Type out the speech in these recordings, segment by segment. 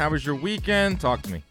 How was your weekend? Talk to me.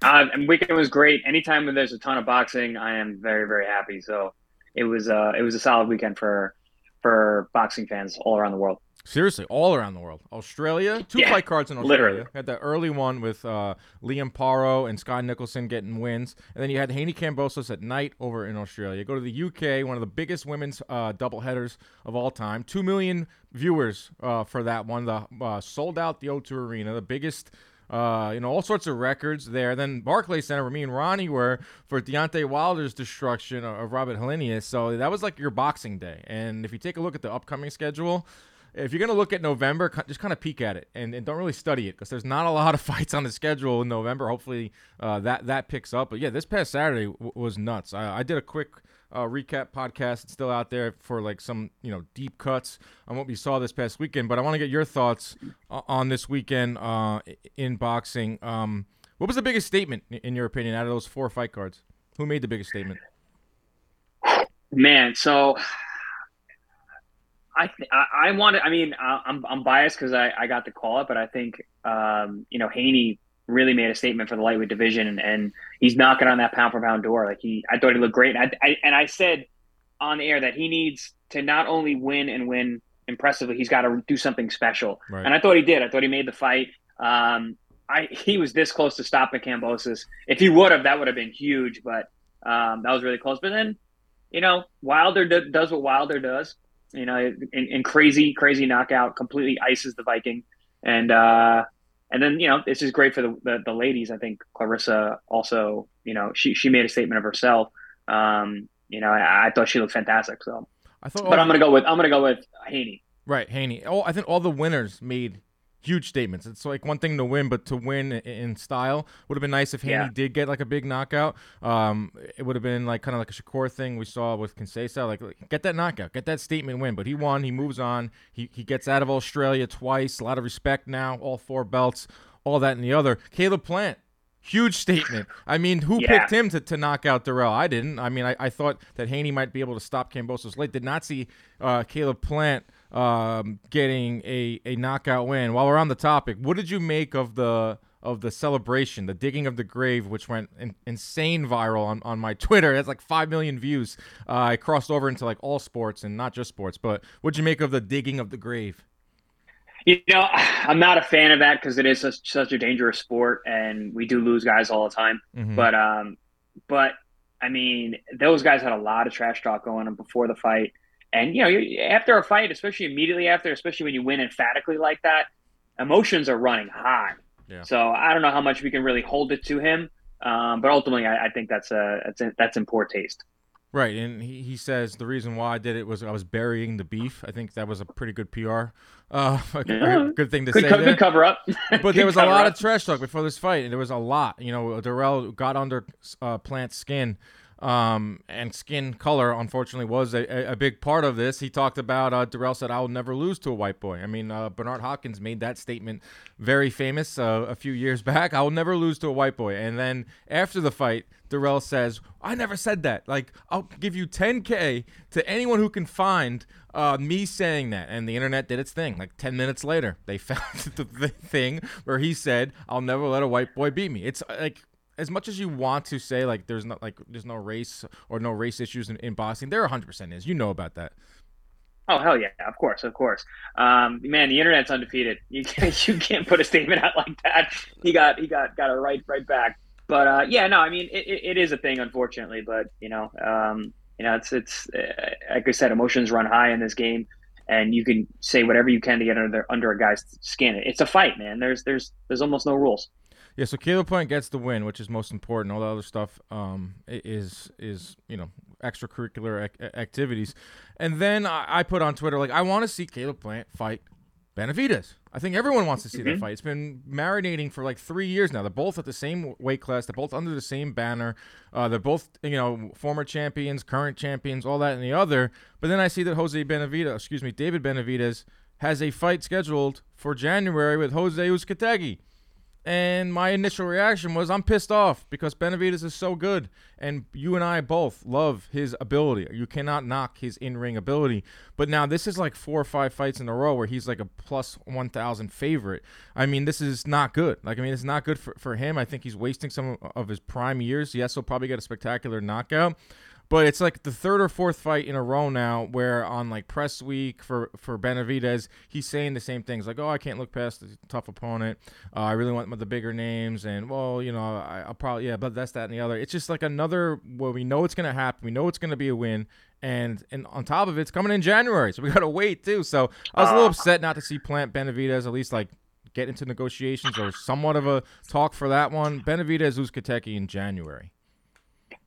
Uh, and weekend was great. Anytime when there's a ton of boxing, I am very very happy. So it was uh, it was a solid weekend for for boxing fans all around the world. Seriously, all around the world. Australia, two Yeah, fight cards in Australia. literally. Had that early one with uh, Liam Paro and Scott Nicholson getting wins, and then you had Haney Kambosos at night over in Australia. Go to the UK, one of the biggest women's uh, doubleheaders of all time. Two million viewers uh, for that one. The uh, sold out the O2 Arena, the biggest. Uh, you know, all sorts of records there. Then Barclays Center, where me and Ronnie were for Deontay Wilder's destruction of, Robert Helenius. So that was like your boxing day. And if you take a look at the upcoming schedule, if you're going to look at November, just kind of peek at it and, and don't really study it because there's not a lot of fights on the schedule in November. Hopefully uh, that that picks up. But yeah, this past Saturday w- was nuts. I, I did a quick uh, recap podcast. It's still out there for like some you know deep cuts on what we saw this past weekend. But I want to get your thoughts on this weekend uh, in boxing. Um, what was the biggest statement in your opinion out of those four fight cards? Who made the biggest statement? Man, so I th- I, I wanted. I mean, I, I'm I'm biased because I, I got to call it, but I think um, you know Haney really made a statement for the lightweight division, and, and he's knocking on that pound for pound door. Like he, I thought he looked great, and I, I and I said on the air that he needs to not only win and win impressively, he's got to do something special, Right. and I thought he did. I thought he made the fight. Um, I he was this close to stopping Kambosos. If he would have, that would have been huge, but um, that was really close. But then, you know, Wilder d- does what Wilder does. You know, in, in crazy, crazy knockout, completely ices the Viking, and uh, and then you know this is great for the, the the ladies. I think Claressa also, you know, she she made a statement of herself. Um, you know, I, I thought she looked fantastic. So, I thought, but I'm gonna go with I'm gonna go with Haney. Right, Haney. Oh, I think all the winners made huge statements. It's like one thing to win, but to win in style would have been nice if Haney Yeah. did get like a big knockout. Um, it would have been like kind of like a Shakur thing we saw with Conceição, like like, get that knockout, get that statement win. But he won. He moves on. He he gets out of Australia twice. A lot of respect now. All four belts. All that and the other. Caleb Plant. Huge statement. I mean, who Yeah. picked him to, to knock out Dirrell? I didn't. I mean, I, I thought that Haney might be able to stop Kambosos late. Did not see uh, Caleb Plant um, getting a, a knockout win. While we're on the topic, what did you make of the of the celebration, the digging of the grave, which went in, insane viral on, on my Twitter? It's like five million views. Uh, I crossed over into like all sports and not just sports. But what'd you make of the digging of the grave? You know, I'm not a fan of that because it is such, such a dangerous sport, and we do lose guys all the time. Mhm. But um, but I mean, those guys had a lot of trash talk going on before the fight, and you know, after a fight, especially immediately after, especially when you win emphatically like that, emotions are running high. Yeah. So I don't know how much we can really hold it to him, um, but ultimately, I, I think that's a that's that's in poor taste. Right, and he, he says the reason why I did it was I was burying the beef. I think that was a pretty good PR, uh, Yeah. good thing to Good, say. co- good cover up. But there was a lot of trash talk before this fight, and there was a lot. You know, Dirrell got under uh, Plant's skin, um, and skin color, unfortunately, was a, a, big part of this. He talked about uh, Dirrell said, "I will never lose to a white boy." I mean, uh, Bernard Hopkins made that statement very famous uh, a few years back. I will never lose to a white boy. And then after the fight, Dirrell says, "I never said that. Like, I'll give you 10k to anyone who can find." Uh, me saying that, and the internet did its thing. Like ten minutes later, they found the, the thing where he said, "I'll never let a white boy beat me." It's uh, like as much as you want to say like there's not like there's no race or no race issues in, in boxing, there 100 percent is. You know about that. Oh hell yeah! Of course, of course. Um, man, the internet's undefeated. You can't, you can't put a statement out like that. He got he got got it right right back. But uh, yeah, no, I mean it, it, it is a thing, unfortunately. But you know, um, you know, it's it's uh, like I said, emotions run high in this game, and you can say whatever you can to get under under a guy's skin. It's a fight, man. There's there's there's almost no rules. Yeah, so Caleb Plant gets the win, which is most important. All the other stuff um, is is you know extracurricular ac- activities. And then I, I put on Twitter like I want to see Caleb Plant fight Benavidez. I think everyone wants to see that Mhm. fight. It's been marinating for like three years now. They're both at the same weight class. They're both under the same banner. Uh, they're both you know former champions, current champions, all that and the other. But then I see that Jose Benavidez, excuse me, David Benavidez has a fight scheduled for January with Jose Uzcategui. And my initial reaction was, I'm pissed off because Benavidez is so good, and you and I both love his ability. You cannot knock his in-ring ability. But now this is like four or five fights in a row where he's like a plus 1,000 favorite. I mean, this is not good. Like, I mean, it's not good for, for him. I think he's wasting some of his prime years. Yes, he'll probably get a spectacular knockout. But it's like the third or fourth fight in a row now where on like press week for for Benavidez, he's saying the same things like, "Oh, I can't look past the tough opponent. Uh, I really want the bigger names." And well, you know, I, will probably yeah, but that's that and the other. It's just like another where we know it's gonna happen. We know it's gonna be a win. And and on top of it, it's coming in January, so we gotta wait too. So I was a little upset not to see Plant Benavidez at least like get into negotiations or somewhat of a talk for that one. Benavidez Uzcategui in January.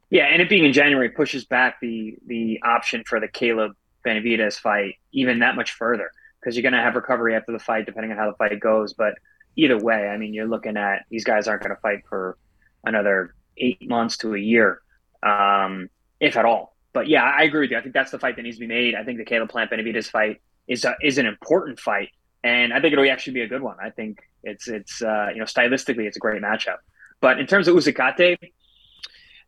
Yeah, and it being in January pushes back the the option for the Caleb Benavidez fight even that much further because you're going to have recovery after the fight, depending on how the fight goes. But either way, I mean, you're looking at these guys aren't going to fight for another eight months to a year, um, if at all. But yeah, I agree with you. I think that's the fight that needs to be made. I think the Caleb Plant Benavidez fight is a, is an important fight, and I think it'll actually be a good one. I think it's it's uh, you know stylistically it's a great matchup. But in terms of Uzcategui,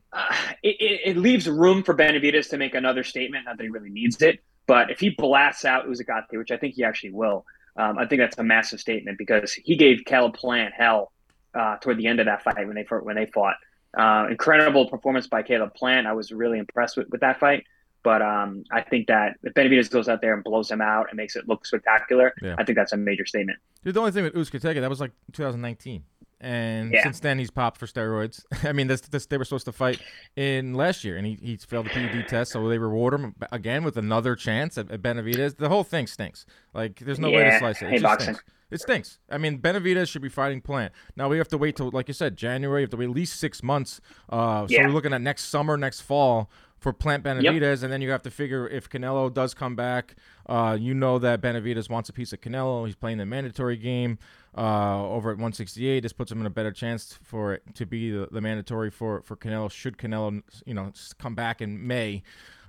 uh, it, it, leaves room for Benavidez to make another statement. Not that he really needs it, but if he blasts out Uzcategui, which I think he actually will, um, I think that's a massive statement because he gave Caleb Plant hell uh, toward the end of that fight when they when they fought. Uh, incredible performance by Caleb Plant. I was really impressed with, with that fight. But um, I think that if Benavidez goes out there and blows him out and makes it look spectacular, yeah. I think that's a major statement. Dude, the only thing with Uzcategui, that was like 2019 and yeah. since then he's popped for steroids. I mean, this, this they were supposed to fight in last year, and he, he failed the PED test, so they reward him again with another chance at, at Benavidez. The whole thing stinks. Like, there's no yeah. way to slice it. It hey, boxing. Stinks. It stinks. I mean, Benavidez should be fighting Plant. Now we have to wait till, like you said, January. We have to wait at least six months. Uh, so yeah. we're looking at next summer, next fall for Plant Benavidez, yep. and then you have to figure if Canelo does come back. Uh, you know that Benavidez wants a piece of Canelo. He's playing the mandatory game uh, over at 168. This puts him in a better chance for it to be the, the mandatory for for Canelo. Should Canelo, you know, come back in May.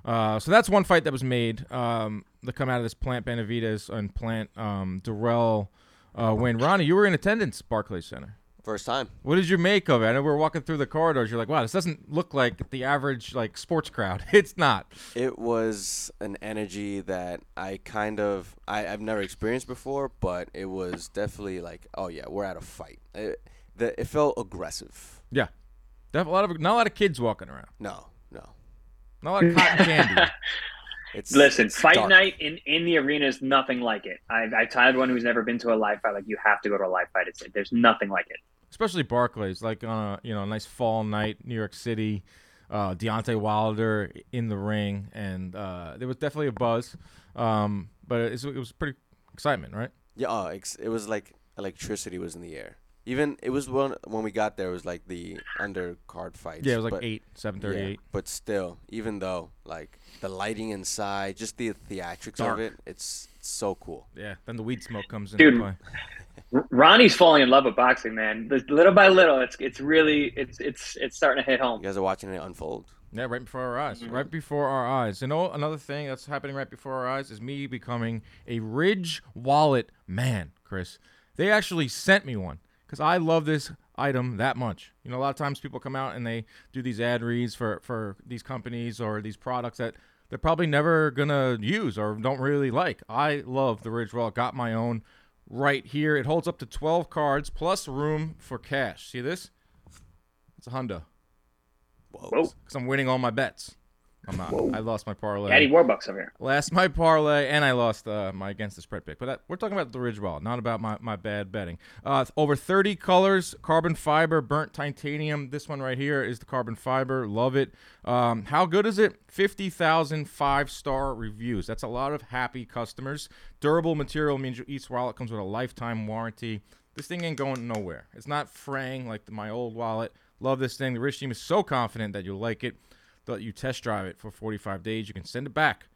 Uh, so that's one fight that was made um, that come out of this Plant Benavidez and Plant um, Dirrell uh, win. Ronnie, you were in attendance Barclays Center. First time. What did you make of it? I know we are walking through the corridors. You're like, wow, this doesn't look like the average like sports crowd. It's not. It was an energy that I kind of I, I've never experienced before, but it was definitely like, oh yeah, we're at a fight. It, the, it felt aggressive. Yeah, a lot of not a lot of kids walking around. No, no, not a lot of cotton candy. It's, Listen, it's fight dark. night in, in the arena is nothing like it. I, I tell one who's never been to a live fight, like you have to go to a live fight. It's, there's nothing like it. Especially Barclays, like on a you know a nice fall night, New York City, uh, Deontay Wilder in the ring, and uh, there was definitely a buzz, um, but it, it was pretty excitement, right? Yeah, uh, it was like electricity was in the air. Even it was when when we got there, it was like the undercard fights. Yeah, it was like but, eight, seven thirty eight. Yeah, but still, even though like the lighting inside, just the theatrics Dark. of it, it's, it's so cool. Yeah. Then the weed smoke comes in. Dude, Ronnie's falling in love with boxing, man. Little by little, it's it's really it's it's it's starting to hit home. You guys are watching it unfold. Yeah, right before our eyes. Mm-hmm. Right before our eyes. You know, another thing that's happening right before our eyes is me becoming a Ridge wallet man, Chris. They actually sent me one because I love this item that much. You know, a lot of times people come out and they do these ad reads for for these companies or these products that they're probably never gonna use or don't really like. I love the Ridge Wallet. Got my own right here. It holds up to 12 cards plus room for cash. See this? It's a Honda. Whoa. Because I'm winning all my bets. I'm not. Whoa. I lost my parlay. Daddy Warbucks over here. Lost my parlay, and I lost uh, my against the spread pick. But that, we're talking about the Ridge Wallet, not about my, my bad betting. Uh, over 30 colors, carbon fiber, burnt titanium. This one right here is the carbon fiber. Love it. Um, how good is it? 50,000 five star reviews. That's a lot of happy customers. Durable material means each wallet comes with a lifetime warranty. This thing ain't going nowhere. It's not fraying like the, my old wallet. Love this thing. The Ridge team is so confident that you'll like it let you test drive it for 45 days. You can send it back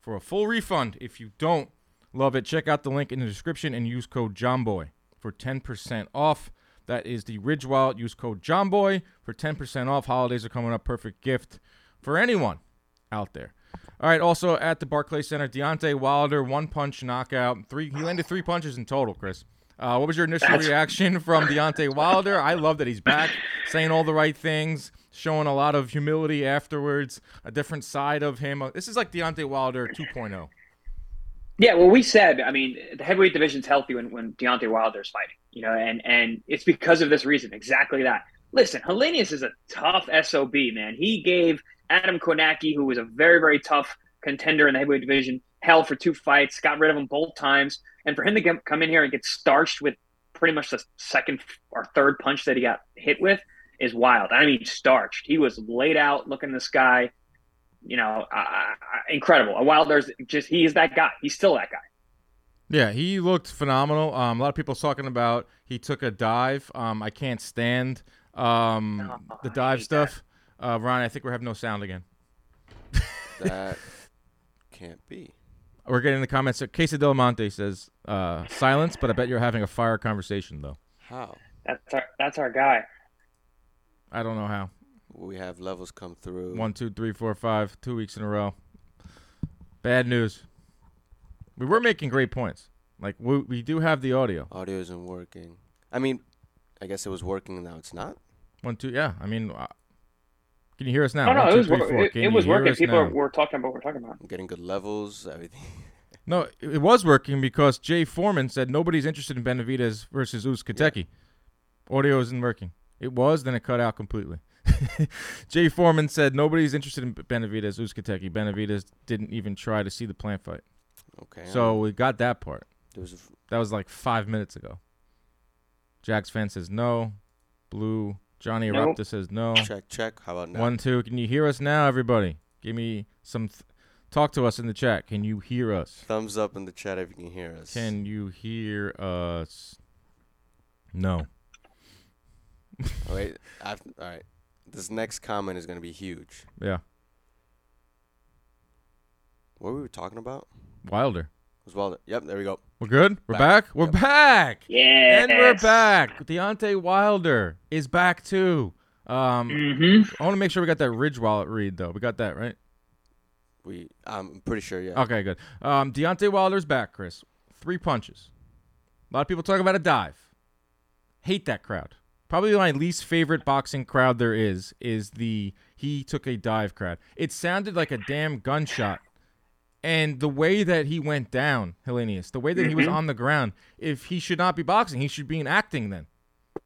for a full refund if you don't love it. Check out the link in the description and use code JOHNBOY for 10% off. That is the Ridge Wallet. Use code JOHNBOY for 10% off. Holidays are coming up. Perfect gift for anyone out there. All right. Also at the Barclay Center, Deontay Wilder, one punch knockout. Three. He landed three punches in total, Chris. Uh, what was your initial reaction from Deontay Wilder? I love that he's back, saying all the right things, showing a lot of humility afterwards, a different side of him. This is like Deontay Wilder oh. 2.0. Yeah, well, we said, I mean, the heavyweight division's healthy when, when Deontay Wilder's fighting, you know, and, and it's because of this reason, exactly that. Listen, Helenius is a tough SOB, man. He gave Adam Kownacki, who was a very, very tough contender in the heavyweight division, hell for two fights, got rid of him both times. And for him to get, come in here and get starched with pretty much the second or third punch that he got hit with is wild. I mean, starched. He was laid out looking the sky. you know, uh, incredible. A Wilder's just he is that guy. He's still that guy. Yeah, he looked phenomenal. Um, a lot of people talking about he took a dive. Um, I can't stand um, Oh, the dive hate stuff. Uh, Ryan, I think we have no sound again. That can't be. We're getting the comments. Casey Del Monte says uh, silence, but I bet you're having a fire conversation though. How? That's our that's our guy. I don't know how. We have levels come through. One, two, three, four, five. Two weeks in a row. Bad news. We were making great points. Like we, we do have the audio. Audio isn't working. I mean, I guess it was working. Now it's not. One, two. Yeah. I mean, uh, can you hear us now? No, no, One, it two, was three, wor- four. it, it was working. People now? were talking about what we're talking about. I'm getting good levels. Everything. No, it it was working because Jay Foreman said nobody's interested in Benavidez versus Uzcategui. Audio isn't working. It was, then it cut out completely. Jay Foreman said nobody's interested in Benavidez Uzcategui. Benavidez didn't even try to see the plant fight. Okay. So um, we got that part. there was a f- That was like five minutes ago. Jack's fan says no. Blue. Johnny Nope. Erupta says no. check check. How about now? One, two. Can you hear us now, everybody? Give me some. Th- talk to us in the chat. Can you hear us? Thumbs up in the chat if you can hear us. Can you hear us? No. Wait. I've, all right. This next comment is going to be huge. Yeah. What were we talking about? Wilder. Was well. Yep. There we go. We're good? We're Back. back? We're Yep. back. Yeah, And we're back. Deontay Wilder is back too. Um, Mm-hmm. I want to make sure we got that Ridge Wallet read though. We got that right. We. I'm pretty sure. Yeah. Okay, good. Um, Deontay Wilder's back, Chris. Three punches. A lot of people talk about a dive. Hate that crowd. Probably my least favorite boxing crowd there is is the he took a dive crowd. It sounded like a damn gunshot. And the way that he went down, Helenius, the way that he was Mhm. on the ground, if he should not be boxing, he should be in acting then.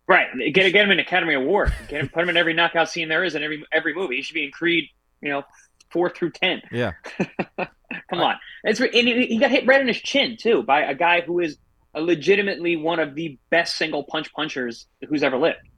Right. Get get him an Academy Award. Get him, put him in every knockout scene there is in every every movie. He should be in Creed. You know, four through ten. Yeah. Come on. It's and he, he got hit right in his chin too by a guy who is legitimately one of the best single punch punchers who's ever lived.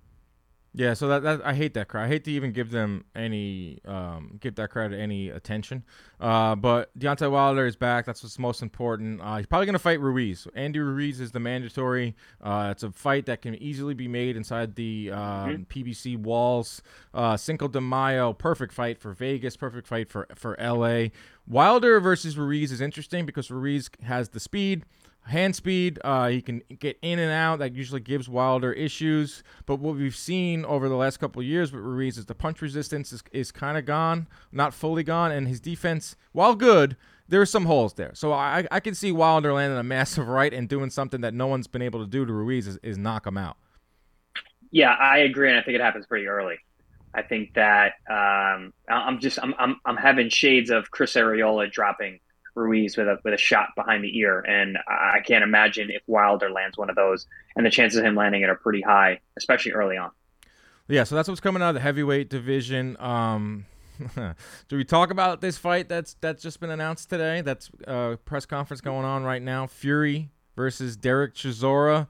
Yeah, so that, that I hate that crowd. I hate to even give them any um, give that crowd any attention. Uh, but Deontay Wilder is back. That's what's most important. Uh, he's probably gonna fight Ruiz. Andy Ruiz is the mandatory. Uh, it's a fight that can easily be made inside the um, PBC walls. Uh, Cinco de Mayo, perfect fight for Vegas. Perfect fight for for LA. Wilder versus Ruiz is interesting because Ruiz has the speed hand speed. Uh, he can get in and out. That usually gives Wilder issues. But what we've seen over the last couple years with Ruiz is the punch resistance is, is kind of gone, not fully gone, and his defense, while good, there are some holes there. So I, I can see Wilder landing a massive right and doing something that no one's been able to do to Ruiz is, is knock him out. Yeah, I agree, and I think it happens pretty early. I think that um, I'm just I'm, I'm I'm having shades of Chris Arreola dropping Ruiz with a with a shot behind the ear, and I can't imagine if Wilder lands one of those, and the chances of him landing it are pretty high, especially early on. Yeah, so that's what's coming out of the heavyweight division. Um, do we talk about this fight that's that's just been announced today? That's uh, press conference going on right now. Fury versus Derek Chisora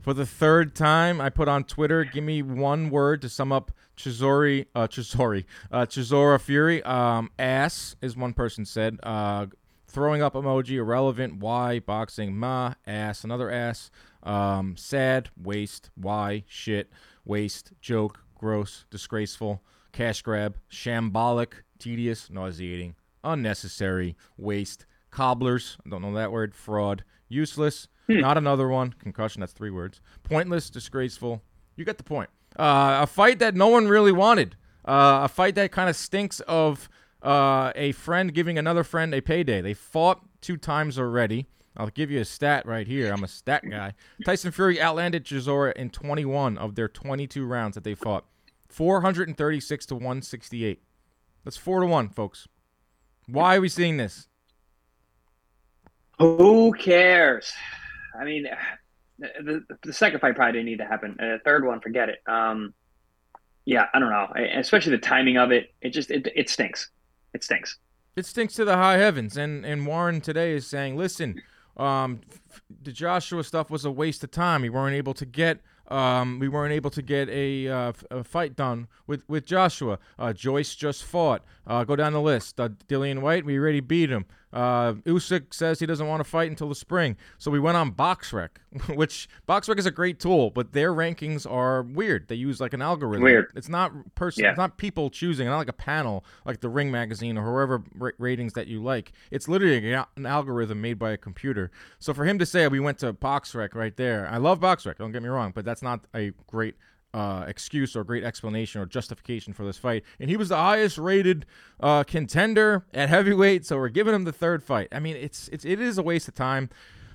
for the third time. I put on Twitter. Give me one word to sum up Chisori, uh, Chisori, uh, Chisora Fury. Um, ass is one person said. Uh, throwing up emoji, irrelevant. Why boxing? Ma ass, another ass. Um, sad, waste. Why shit, waste, joke, gross, disgraceful, cash grab, shambolic, tedious, nauseating, unnecessary, waste, cobblers. Don't know that word. Fraud, useless. Not another one. Concussion. That's three words. Pointless, disgraceful. You get the point. Uh, a fight that no one really wanted. Uh, a fight that kind of stinks of uh, a friend giving another friend a payday. They fought two times already. I'll give you a stat right here. I'm a stat guy. Tyson Fury outlanded Chisora in 21 of their 22 rounds that they fought. 436 to 168. That's 4 to 1, folks. Why are we seeing this? Who cares? I mean, the, the second fight probably didn't need to happen. Uh, the third one, forget it. Um, yeah, I don't know. I, especially the timing of it. It just it, it stinks. It stinks. It stinks to the high heavens. And and Warren today is saying, listen, um, the Joshua stuff was a waste of time. We weren't able to get um, we weren't able to get a, uh, a fight done with, with Joshua. Uh, Joyce just fought. Uh, go down the list. Uh, Dillian Whyte, we already beat him. Uh, Usyk says he doesn't want to fight until the spring. So we went on BoxRec, which BoxRec is a great tool, but their rankings are weird. They use like an algorithm. Weird. It's not person. Yeah. It's not people choosing. Not like a panel, like the Ring magazine or whoever ra- ratings that you like. It's literally an algorithm made by a computer. So for him to say we went to BoxRec right there, I love BoxRec. Don't get me wrong, but that's not a great uh, excuse or great explanation or justification for this fight. And he was the highest rated uh, contender at heavyweight, so we're giving him the third fight. I mean, it's it's it is a waste of time.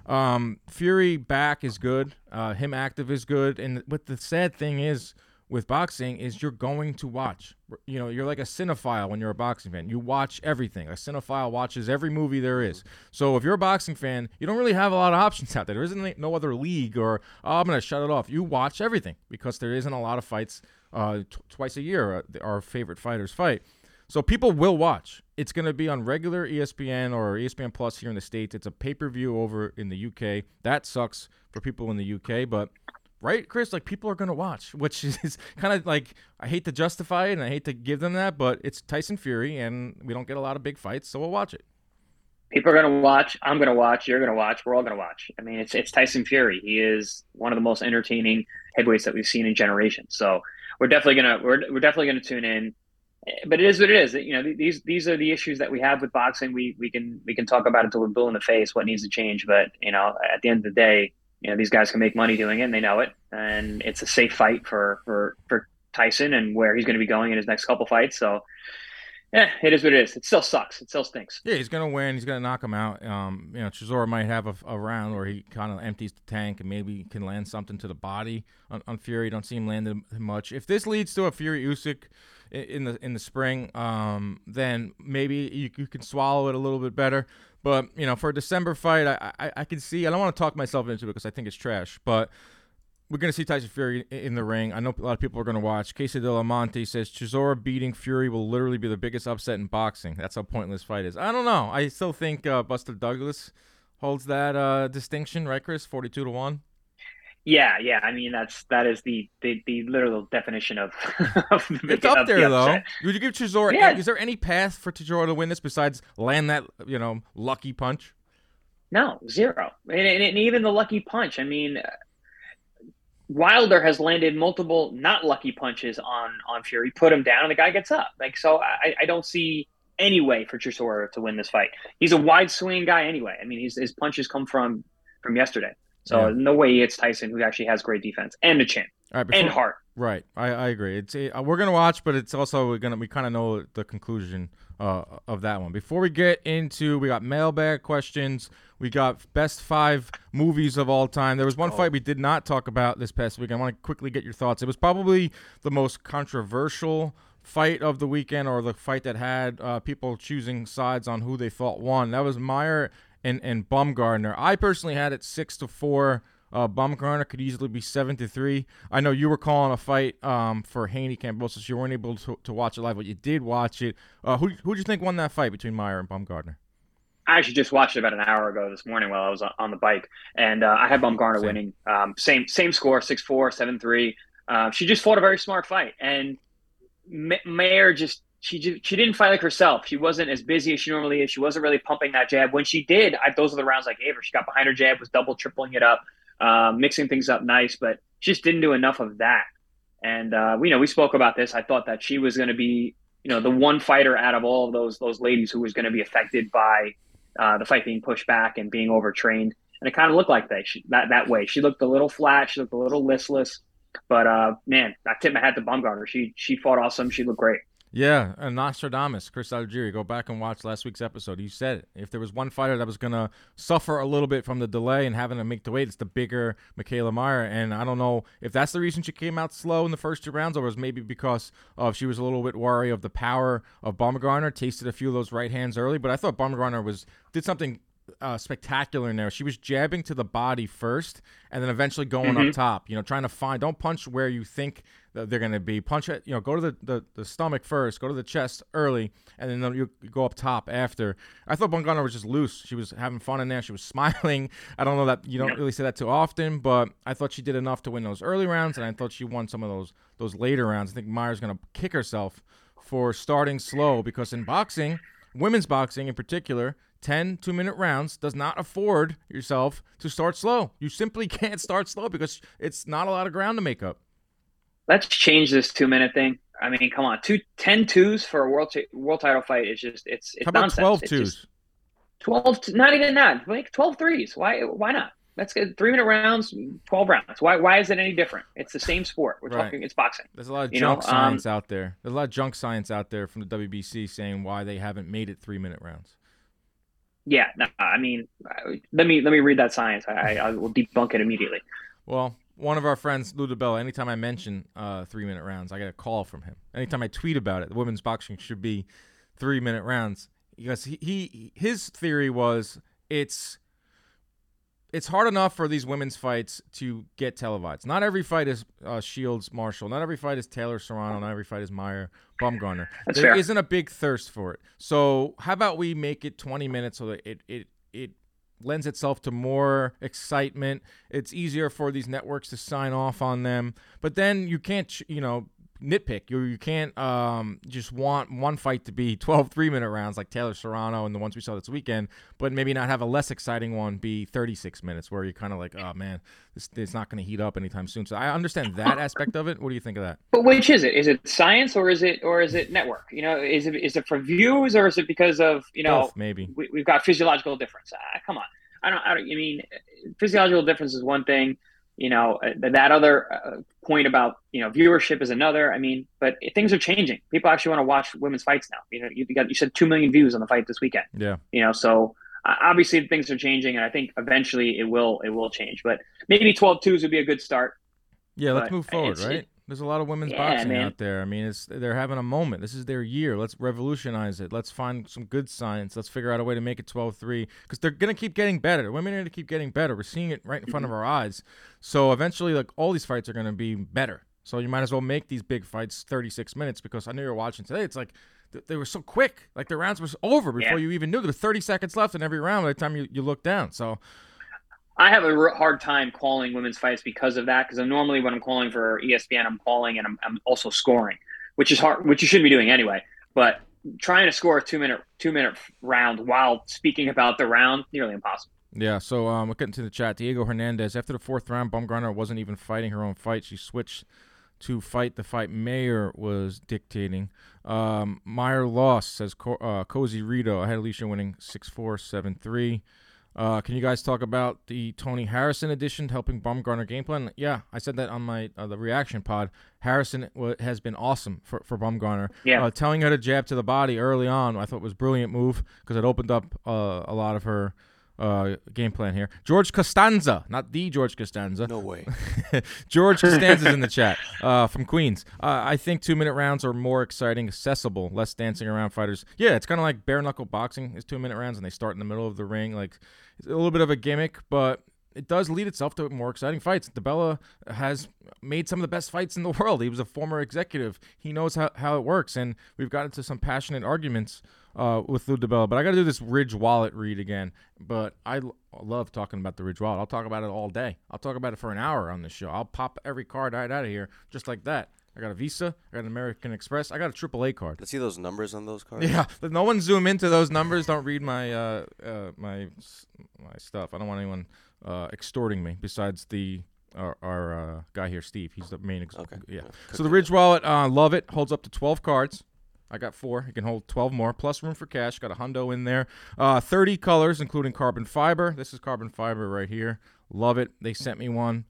Um, Fury back is good. Uh, him active is good. And what the sad thing is with boxing is you're going to watch. You know, you're like a cinephile when you're a boxing fan. You watch everything. A cinephile watches every movie there is. So if you're a boxing fan, you don't really have a lot of options out there. There isn't no other league or oh, I'm gonna shut it off. You watch everything because there isn't a lot of fights uh, t- twice a year. Uh, our favorite fighters fight. So people will watch. It's going to be on regular ESPN or ESPN Plus here in the states. It's a pay per view over in the UK. That sucks for people in the UK, but right, Chris? Like people are gonna watch, which is kind of like I hate to justify it and I hate to give them that, but it's Tyson Fury, and we don't get a lot of big fights, so we'll watch it. People are gonna watch. I'm gonna watch. You're gonna watch. We're all gonna watch. I mean, it's it's Tyson Fury. He is one of the most entertaining heavyweights that we've seen in generations. So we're definitely gonna we're we're definitely gonna tune in. But it is what it is. You know, these these are the issues that we have with boxing. We we can we can talk about it until we're blue in the face. What needs to change, but you know, at the end of the day, you know these guys can make money doing it and they know it. And it's a safe fight for for for Tyson and where he's going to be going in his next couple fights. So yeah it is what it is. It still sucks. It still stinks. Yeah he's going to win. He's going to knock him out. Um you know Chisora might have a, a round where he kind of empties the tank and maybe can land something to the body on, on Fury. Don't see him landing much. If this leads to a Fury Usyk in the in the spring um then maybe you, you can swallow it a little bit better but you know, for a December fight, I I, I can see. I don't want to talk myself into it because I think it's trash. But we're gonna see Tyson Fury in the ring. I know a lot of people are gonna watch. Casey De La Monte says Chisora beating Fury will literally be the biggest upset in boxing. That's how pointless fight is. I don't know. I still think uh, Buster Douglas holds that uh, distinction, right, Chris? Forty-two to one. Yeah, yeah. I mean, that's that is the the, the literal definition of. of the, it's up there the though. Would you give Chisora? Yeah. Is there any path for Chisora to win this besides land that you know lucky punch? No, zero. And, and, and even the lucky punch. I mean, Wilder has landed multiple not lucky punches on on Fury, put him down, and the guy gets up. Like so, I, I don't see any way for Chisora to win this fight. He's a wide swing guy anyway. I mean, his his punches come from from yesterday. So yeah. no way it's Tyson who actually has great defense and a chin right, before, and heart. Right, I, I agree. It's uh, we're gonna watch, but it's also we're gonna we kind of know the conclusion uh, of that one. Before we get into, we got mailbag questions. We got best five movies of all time. There was one oh. fight we did not talk about this past week. I want to quickly get your thoughts. It was probably the most controversial fight of the weekend, or the fight that had uh, people choosing sides on who they thought won. That was Mayer and and Baumgardner. I personally had it six to four. Uh, Baumgardner could easily be seven to three. I know you were calling a fight um, for Haney Kambosos. You weren't able to, to watch it live, but you did watch it. Uh, who who do you think won that fight between Mayer and Baumgardner? I actually just watched it about an hour ago this morning while I was on the bike, and uh, I had Baumgardner same. winning. Um, same same score, six four, seven three. Uh, she just fought a very smart fight, and Mayer just she she didn't fight like herself. She wasn't as busy as she normally is. She wasn't really pumping that jab. When she did, I, those are the rounds I gave her. She got behind her jab, was double, tripling it up, uh, mixing things up nice, but she just didn't do enough of that. And uh, we you know we spoke about this. I thought that she was going to be you know the one fighter out of all of those those ladies who was going to be affected by uh, the fight being pushed back and being overtrained. And it kind of looked like that she, that that way. She looked a little flat. She looked a little listless. But uh, man, I tip my hat to Baumgardner. She she fought awesome. She looked great. Yeah, and Nostradamus, Chris Algieri. Go back and watch last week's episode. He said it. If there was one fighter that was going to suffer a little bit from the delay and having to make the weight, it's the bigger Mikaela Mayer. And I don't know if that's the reason she came out slow in the first two rounds, or was maybe because of she was a little bit wary of the power of Baumgardner, tasted a few of those right hands early. But I thought Baumgardner was did something uh, spectacular in there. She was jabbing to the body first, and then eventually going Mhm. up top. You know, trying to find. Don't punch where you think they're going to be. Punch it. You know, go to the, the, the stomach first. Go to the chest early, and then you go up top after. I thought Baumgardner was just loose. She was having fun in there. She was smiling. I don't know that you don't really say that too often, but I thought she did enough to win those early rounds, and I thought she won some of those those later rounds. I think Mayer's going to kick herself for starting slow because in boxing, women's boxing in particular, 10 two minute rounds does not afford yourself to start slow. You simply can't start slow because it's not a lot of ground to make up. Let's change this two minute thing. I mean, come on, two, 10 twos for a world t- world title fight is just it's it's How about nonsense. twelve it's twos? Just, twelve, not even that. Like 12 threes. Why why not? Let's get three minute rounds, 12 rounds. Why why is it any different? It's the same sport. We're Right. talking it's boxing. There's a lot of You know, junk um, science out there. There's a lot of junk science out there from the WBC saying why they haven't made it three minute rounds. Yeah, no, I mean, let me let me read that science. I I will debunk it immediately. Well, one of our friends, Lou DiBella, anytime I mention uh, three minute rounds, I get a call from him. Anytime I tweet about it, the women's boxing should be three minute rounds. Because he, he his theory was it's it's hard enough for these women's fights to get televised. Not every fight is uh, Shields Marshall. Not every fight is Taylor Serrano. Not every fight is Mayer Baumgardner. That's There not a big thirst for it. So how about we make it 20 minutes so that it it it lends itself to more excitement. It's easier for these networks to sign off on them. But then you can't, you know, nitpick. You you can't um, just want one fight to be 12 three minute rounds like Taylor Serrano and the ones we saw this weekend, but maybe not have a less exciting one be 36 minutes where you're kind of like, oh man, this it's not going to heat up anytime soon. So I understand that aspect of it. What do you think of that? But which is it? Is it science or is it or is it network? You know, is it is it for views or is it because of you know Both, maybe. we, we've got physiological difference? Ah, come on, I don't. I don't. I mean, physiological difference is one thing. You know, uh, that other uh, point about you know viewership is another. I mean, but things are changing. People actually want to watch women's fights now. You know, you got you said two million views on the fight this weekend. Yeah. You know, so uh, obviously things are changing, and I think eventually it will it will change. But maybe 12 twos would be a good start. Yeah, let's But move forward, right? There's a lot of women's Yeah, boxing man. out there. I mean, it's they're having a moment. This is their year. Let's revolutionize it. Let's find some good science. Let's figure out a way to make it 12-3 because they're going to keep getting better. Women are going to keep getting better. We're seeing it right in front of mm-hmm. our eyes. So eventually, like all these fights are going to be better. So you might as well make these big fights 36 minutes because I know you're watching today. It's like th- they were so quick. Like the rounds was over before Yeah. you even knew. There were 30 seconds left in every round by the time you, you look down. So I have a hard time calling women's fights because of that. Because normally when I'm calling for ESPN, I'm calling and I'm, I'm also scoring, which is hard, which you shouldn't be doing anyway. But trying to score a two minute two minute round while speaking about the round nearly impossible. Yeah, so um, we're getting to the chat. Diego Hernandez, after the fourth round, Baumgardner wasn't even fighting her own fight. She switched to fight the fight Mayer was dictating. Um, Mayer lost, says Co- uh, Cozy Rito. I had Alycia winning 6 4, 7 3. Uh, can you guys talk about the Tony Harrison addition helping Baumgardner game plan? Yeah, I said that on my uh, the reaction pod. Harrison w- has been awesome for, for Baumgardner. Yeah. Uh, telling her to jab to the body early on, I thought was brilliant move because it opened up uh, a lot of her uh, game plan here. George Costanza, not the George Costanza. No way. George Costanza's in the chat uh, from Queens. Uh, I think two minute rounds are more exciting, accessible, less dancing around fighters. Yeah, it's kind of like bare knuckle boxing is two minute rounds, and they start in the middle of the ring. Like it's a little bit of a gimmick, but it does lead itself to more exciting fights. DiBella has made some of the best fights in the world. He was a former executive. He knows how, how it works, and we've gotten into some passionate arguments uh, with Lou DiBella. But I got to do this Ridge Wallet read again. But I l- love talking about the Ridge Wallet. I'll talk about it all day. I'll talk about it for an hour on this show. I'll pop every card right out of here just like that. I got a Visa. I got an American Express. I got a AAA card. Let's see those numbers on those cards. Yeah, but no one zoom into those numbers. Don't read my uh, uh, my my stuff. I don't want anyone uh, extorting me. Besides the our, our uh, guy here, Steve. He's the main. Ex- Okay. Yeah. So the. Ridge Wallet, uh, love it. Holds up to 12 cards. I got four. You can hold 12 more, plus room for cash. Got a hundo in there. Uh, 30 colors, including carbon fiber. This is carbon fiber right here. Love it. They sent me one.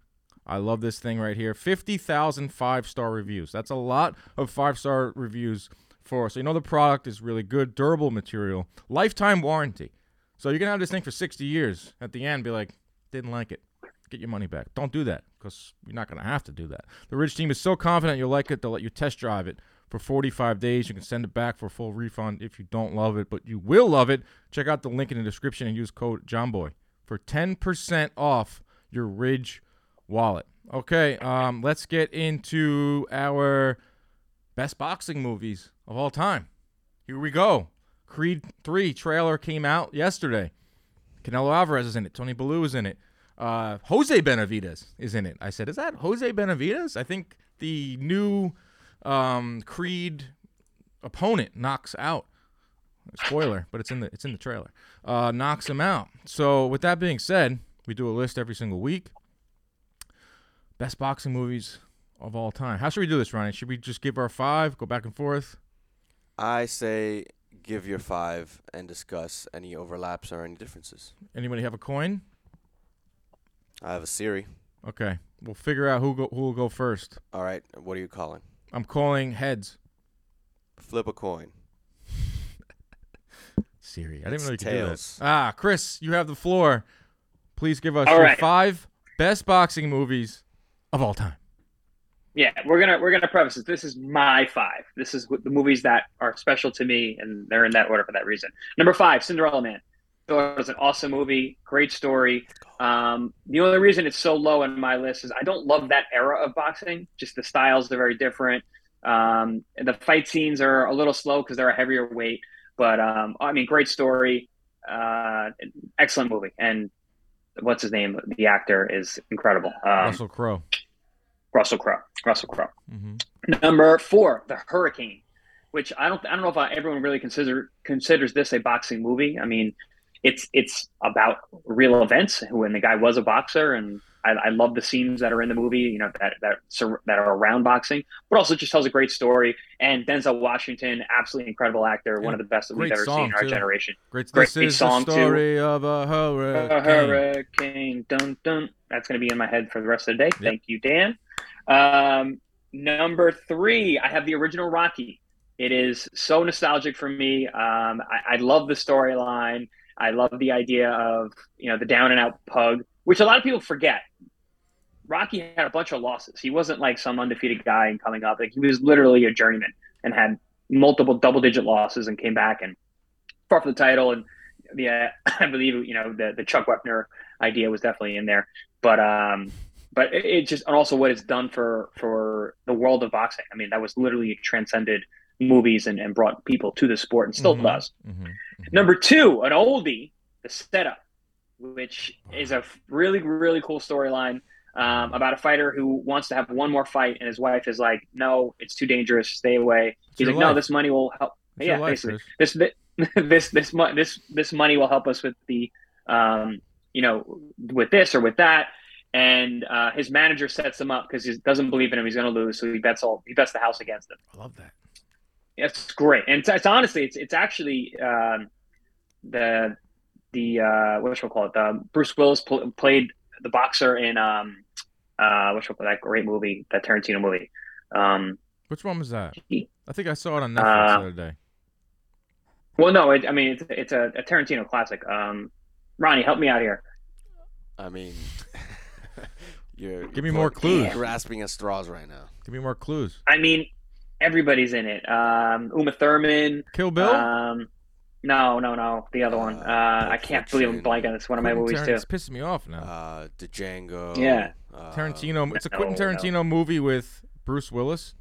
I love this thing right here. 50,000 five star reviews. That's a lot of five star reviews for. So you know the product is really good, durable material, lifetime warranty. So you're gonna have this thing for 60 years. At the end, be like, didn't like it. Get your money back. Don't do that because you're not gonna have to do that. The Ridge team is so confident you'll like it, they'll let you test drive it for 45 days. You can send it back for a full refund if you don't love it, but you will love it. Check out the link in the description and use code JOHNBOY for 10% off your Ridge wallet. Okay, um, let's get into our best boxing movies of all time. Here we go. Creed 3 trailer came out yesterday. Canelo Alvarez is in it. Tony Bellew is in it. Uh, Jose Benavidez is in it. I said, is that Jose Benavidez? I think the new um, Creed opponent knocks out. Spoiler, but it's in the it's in the trailer. Uh, knocks him out. So with that being said, we do a list every single week. Best boxing movies of all time. How should we do this, Ronnie? Should we just give our five, go back and forth? I say give your five and discuss any overlaps or any differences. Anybody have a coin? I have a Siri. Okay, we'll figure out who go who will go first. All right, what are you calling? I'm calling heads. Flip a coin. Siri. I didn't It's know you could do tails. that. Ah, Chris, you have the floor. Please give us All your right. five best boxing movies of all time. Yeah, we're gonna we're gonna preface this. This is my five. This is the movies that are special to me, and they're in that order for that reason. Number five, Cinderella Man. It was an awesome movie, great story. Um, the only reason it's so low on my list is I don't love that era of boxing. Just the styles are very different. Um, and the fight scenes are a little slow because they're a heavier weight. But um, I mean, great story, uh, excellent movie, and what's his name? The actor is incredible. Um, Russell Crowe. Russell Crowe. Russell Crowe. hmm Number four, The Hurricane, which I don't I don't know if I, everyone really consider considers this a boxing movie. I mean, it's it's about real events when the guy was a boxer, and I, I love the scenes that are in the movie. You know that that that are around boxing, but also just tells a great story. And Denzel Washington, absolutely incredible actor, one of the best that we've ever seen in our too. generation. Great. Great This is song, the too. story of a A hurricane. hurricane, dun dun. That's going to be in my head for the rest of the day. Thank you, Dan. Um, number three, I have the original Rocky. It is so nostalgic for me. Um, I, I love the storyline. I love the idea of you know the down and out pug, which a lot of people forget. Rocky had a bunch of losses. He wasn't like some undefeated guy and coming up. Like he was literally a journeyman and had multiple double digit losses and came back and fought for the title. And yeah, I believe you know the the Chuck Wepner idea was definitely in there. But um, but it, it just and also what it's done for for the world of boxing. I mean, that was literally transcended movies and, and brought people to the sport and still Mhm. does. Mhm. Number two, an oldie, the setup, which is a really really cool storyline. Um, about a fighter who wants to have one more fight, and his wife is like, "No, it's too dangerous. Stay away." He's your like, "No, this money will help." It's yeah, life, basically, Chris. this this this this this money will help us with the um, you know with this or with that and uh, his manager sets him up because he doesn't believe in him he's going to lose so he bets all he bets the house against him I love that. It's great and it's, it's honestly it's it's actually um, the the uh, what should we call it the Bruce Willis pl- played the boxer in um uh what should we call that great movie that Tarantino movie um Which one was that? I think I saw it on Netflix Uh, the other day. well no it, I mean it's it's a, a Tarantino classic um Ronnie help me out here I mean, you're Give me you're more clues. Grasping at straws right now. Give me more clues. I mean everybody's in it um Uma Thurman Kill Bill. Um, no, no, no. The other one. Uh, Uh, I can't believe I'm Fiction. blanking. It's one of my Quentin movies Taran- too. It's pissing me off now. Uh, the Django. Yeah. Uh, Tarantino. It's a Quentin no, no. Tarantino movie with Bruce Willis.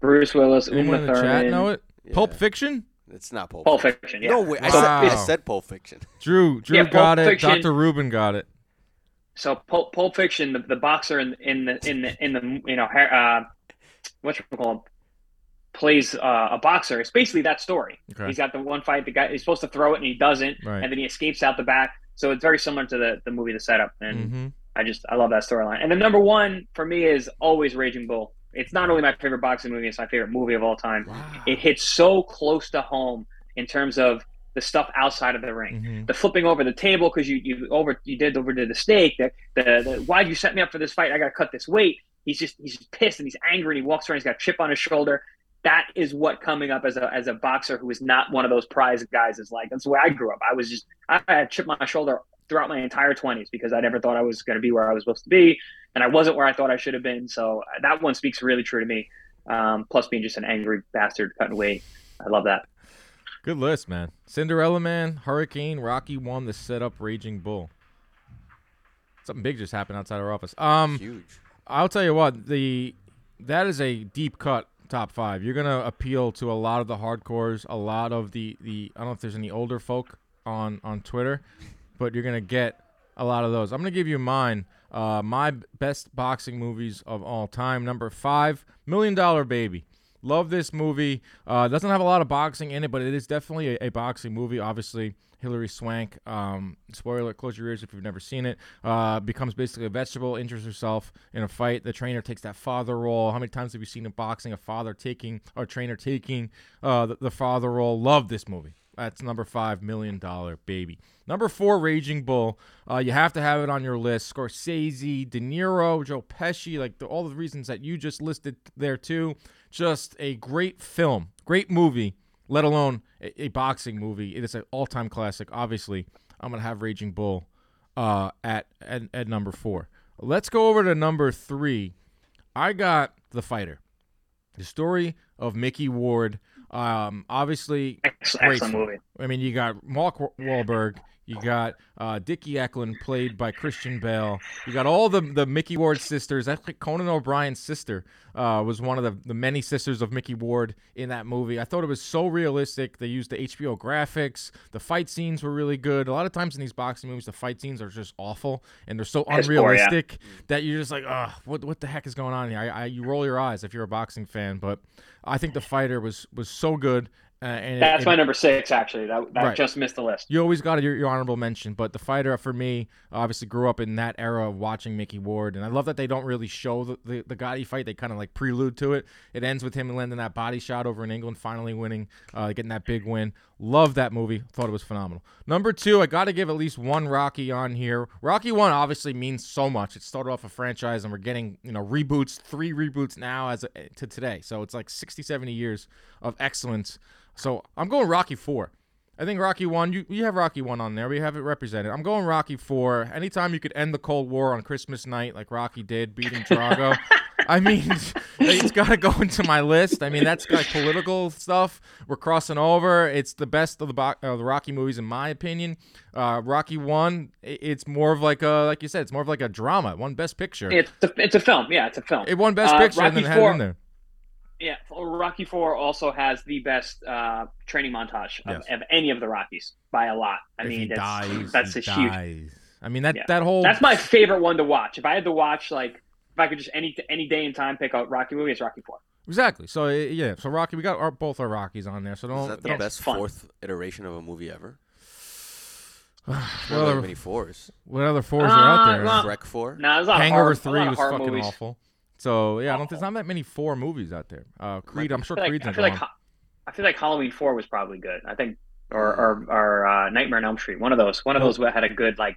Bruce Willis, Anyone Uma in the chat know it? yeah. Pulp Fiction. It's not Pulp. Pulp Fiction. Fiction. Yeah. No way. I, So said, I said Pulp Fiction. Drew. Drew Yeah, got Pulp it. Fiction. Dr. Rubin got it. So Pulp, Pulp Fiction, the, the boxer in in the in the in the you know ha- uh, what you call him, plays uh, a boxer. It's basically that story. Okay. He's got the one fight. The guy he's supposed to throw it and he doesn't, Right. and then he escapes out the back. So it's very similar to the the movie The Setup, and hmm I just I love that storyline. And the number one for me is always Raging Bull. It's not only my favorite boxing movie; it's my favorite movie of all time. Wow. It hits so close to home in terms of the stuff outside of the ring. Mhm. The flipping over the table because you you over you did over to the stake. The, the the why'd you set me up for this fight? I got to cut this weight. He's just he's just pissed and he's angry and he walks around. He's got a chip on his shoulder. That is what coming up as a as a boxer who is not one of those prize guys is like. That's the way I grew up. I was just I had chipped my shoulder throughout my entire 20s because I never thought I was going to be where I was supposed to be, and I wasn't where I thought I should have been. So uh, that one speaks really true to me. Um, plus, being just an angry bastard cutting weight, I love that. Good list, man. Cinderella Man, Hurricane, Rocky One, the setup, Raging Bull. Something big just happened outside our office. Um, Huge. I'll tell you what the that is a deep cut top five. You're gonna appeal to a lot of the hardcores, a lot of the the. I don't know if there's any older folk on on Twitter, but you're gonna get a lot of those. I'm gonna give you mine. Uh, my best boxing movies of all time. Number five, Million Dollar Baby. Love this movie. Uh, doesn't have a lot of boxing in it, but it is definitely a, a boxing movie. Obviously, Hilary Swank. Um, spoiler: close your ears if you've never seen it. Uh, becomes basically a vegetable, injures herself in a fight. The trainer takes that father role. How many times have you seen in boxing a father taking or trainer taking uh, the, the father role? Love this movie. That's number five, Million Dollar Baby. Number four, Raging Bull. Uh, you have to have it on your list. Scorsese, De Niro, Joe Pesci, like the, all the reasons that you just listed there too. Just a great film, great movie. Let alone a, a boxing movie. It is an all-time classic. Obviously, I'm gonna have Raging Bull uh, at, at at number four. Let's go over to number three. I got The Fighter, the story of Micky Ward. Um, obviously, Excellent, Great excellent movie. I mean, you got Mark Wa- Wahlberg, you got uh, Dickie Eklund, played by Christian Bale. You got all the the Micky Ward sisters. Actually, Conan O'Brien's sister uh, was one of the, the many sisters of Micky Ward in that movie. I thought it was so realistic. They used the HBO graphics. The fight scenes were really good. A lot of times in these boxing movies, the fight scenes are just awful and they're so Piss poor, yeah. unrealistic that you're just like, ugh, what what the heck is going on here? I, I, you roll your eyes if you're a boxing fan, but I think the fighter was was so good. Uh, and That's it- my number six, actually. That, that Right. just missed the list. you always got your, your honorable mention, but the fighter for me obviously grew up in that era of watching Micky Ward, and I love that they don't really show the the, the Gatti fight; they kind of like prelude to it. It ends with him landing that body shot over in England, finally winning, uh, getting that big win. Love that movie; thought it was phenomenal. Number two, I got to give at least one Rocky on here. Rocky one obviously means so much. It started off a franchise, and we're getting you know reboots, three reboots now as a, to today, so it's like 60, 70 years of excellence. So I'm going Rocky four. I think Rocky One. You you have Rocky One on there. We have it represented. I'm going Rocky Four. Anytime you could end the Cold War on Christmas night, like Rocky did, beating Drago. I mean, it's got to go into my list. I mean, that's like political stuff. We're crossing over. It's the best of the bo- uh, the Rocky movies, in my opinion. Uh, Rocky One. It's more of like a like you said. It's more of like a drama. Won Best Picture. It's a, it's a film. Yeah, it's a film. It won Best Uh, Picture and Rocky then had it in there. Yeah, Rocky Four also has the best uh, training montage of, Yes. of any of the Rockies by a lot. I if mean, that's, dies, that's a huge. I mean that Yeah. that whole That's my favorite one to watch. If I had to watch, like, if I could just any any day in time pick a Rocky movie, it's Rocky Four. Exactly. So uh, yeah. So Rocky, we got our, both our Rockies on there. So Is don't. that the don't best fourth iteration of a movie ever? what, Not like other, many fours. what other fours are out Uh, there? well- Shrek four. No, there's Hangover of horror, a Three was fucking movies. awful. So yeah, I don't. There's not that many four movies out there. Uh, Creed. I'm sure I feel Creed's like, I not feel like I feel like Halloween Four was probably good. I think, or or, or uh, Nightmare on Elm Street. One of those. One of those had a good like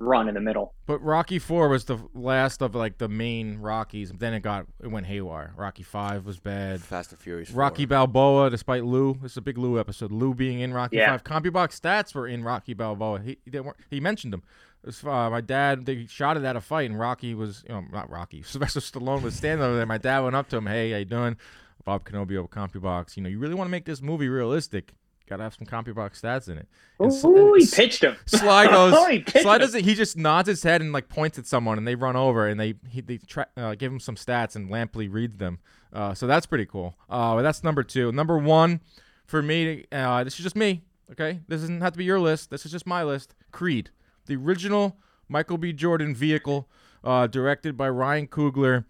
run in the middle. But Rocky Four was the last of like the main Rockies. Then it got it went haywire. Rocky Five was bad. Fast and Furious. Rocky Balboa, despite Lou, this is a big Lou episode. Lou being in Rocky Yeah. Five, CompuBox stats were in Rocky Balboa. He he, didn't, he mentioned them. Was, uh, my dad they shot it at a fight, and Rocky was you know not Rocky. Sylvester Stallone was standing over there. My dad went up to him, "Hey, how you doing?" Bob Canobbio of CompuBox. You know, you really want to make this movie realistic. Got to have some CompuBox stats in it. And Ooh, he pitched him. Sly goes. Oh, he Sly him. doesn't. He just nods his head and like points at someone, and they run over and they he, they tra- uh, give him some stats, and Lampley reads them. Uh, so that's pretty cool. Uh, that's number two. Number one for me. Uh, this is just me. Okay, this doesn't have to be your list. This is just my list. Creed, the original Michael B. Jordan vehicle, uh, directed by Ryan Coogler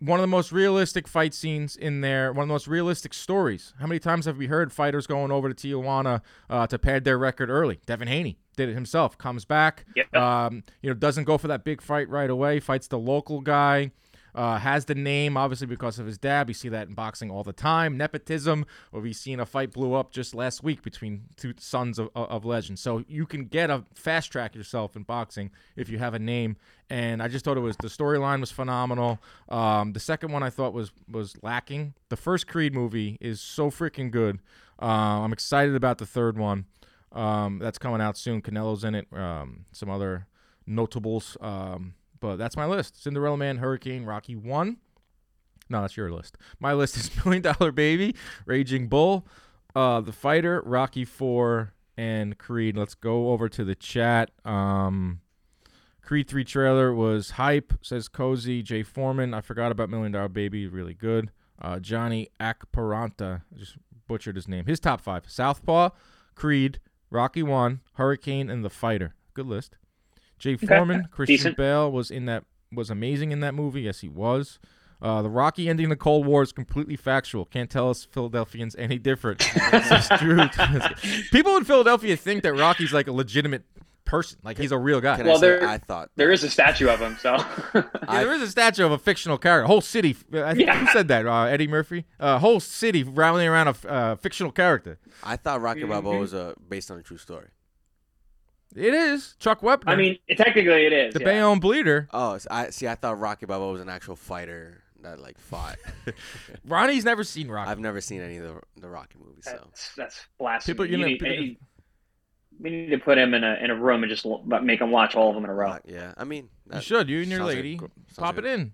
one of the most realistic fight scenes in there, one of the most realistic stories. How many times have we heard fighters going over to Tijuana uh, to pad their record early? Devin Haney did it himself. Comes back, Yep. um, you know, doesn't go for that big fight right away. Fights the local guy. Uh, has the name obviously because of his dad. We see that in boxing all the time. Nepotism, or we've seen a fight blew up just last week between two sons of, of legends. So you can get a fast track yourself in boxing if you have a name. And I just thought it was the storyline was phenomenal. Um, the second one I thought was was lacking. The first Creed movie is so freaking good. Uh, I'm excited about the third one. Um, that's coming out soon. Canelo's in it. Um, some other notables. Um, but that's my list: Cinderella Man, Hurricane, Rocky One. No, that's your list. My list is Million Dollar Baby, Raging Bull, uh, The Fighter, Rocky Four, and Creed. Let's go over to the chat. Um, Creed 3 trailer was hype, says Cozy. Jay Foreman. I forgot about Million Dollar Baby. Really good. Uh, Johnny Akparanta. Just butchered his name. His top five Southpaw, Creed, Rocky 1, Hurricane, and The Fighter. Good list. Jay Foreman, Christian Decent. Bale was in that was amazing in that movie. Yes, he was. Uh, the Rocky ending the Cold War is completely factual. Can't tell us Philadelphians any different. This is true. People in Philadelphia think that Rocky's like a legitimate person, like he's a real guy. Can Well, I there- I thought There is a statue of him, so Yeah, there is a statue of a fictional character. Whole city. I think Yeah. who said that? Uh, Eddie Murphy. Uh, whole city rallying around a uh, fictional character. I thought Rocky Balboa Mhm. was uh, based on a true story. It is Chuck Wepner. I mean, technically it is. the yeah. Bayonne Bleeder. Oh, I see. I thought Rocky Balboa was an actual fighter that like fought. Ronnie's never seen Rocky. I've never seen any of the, the Rocky movies, so That's, that's blasphemy. People- you You know, need- people- eh, we need to put him in a in a room and just make him watch all of them in a row. Uh, yeah. I mean, you should. You and your sounds like lady pop like it a- in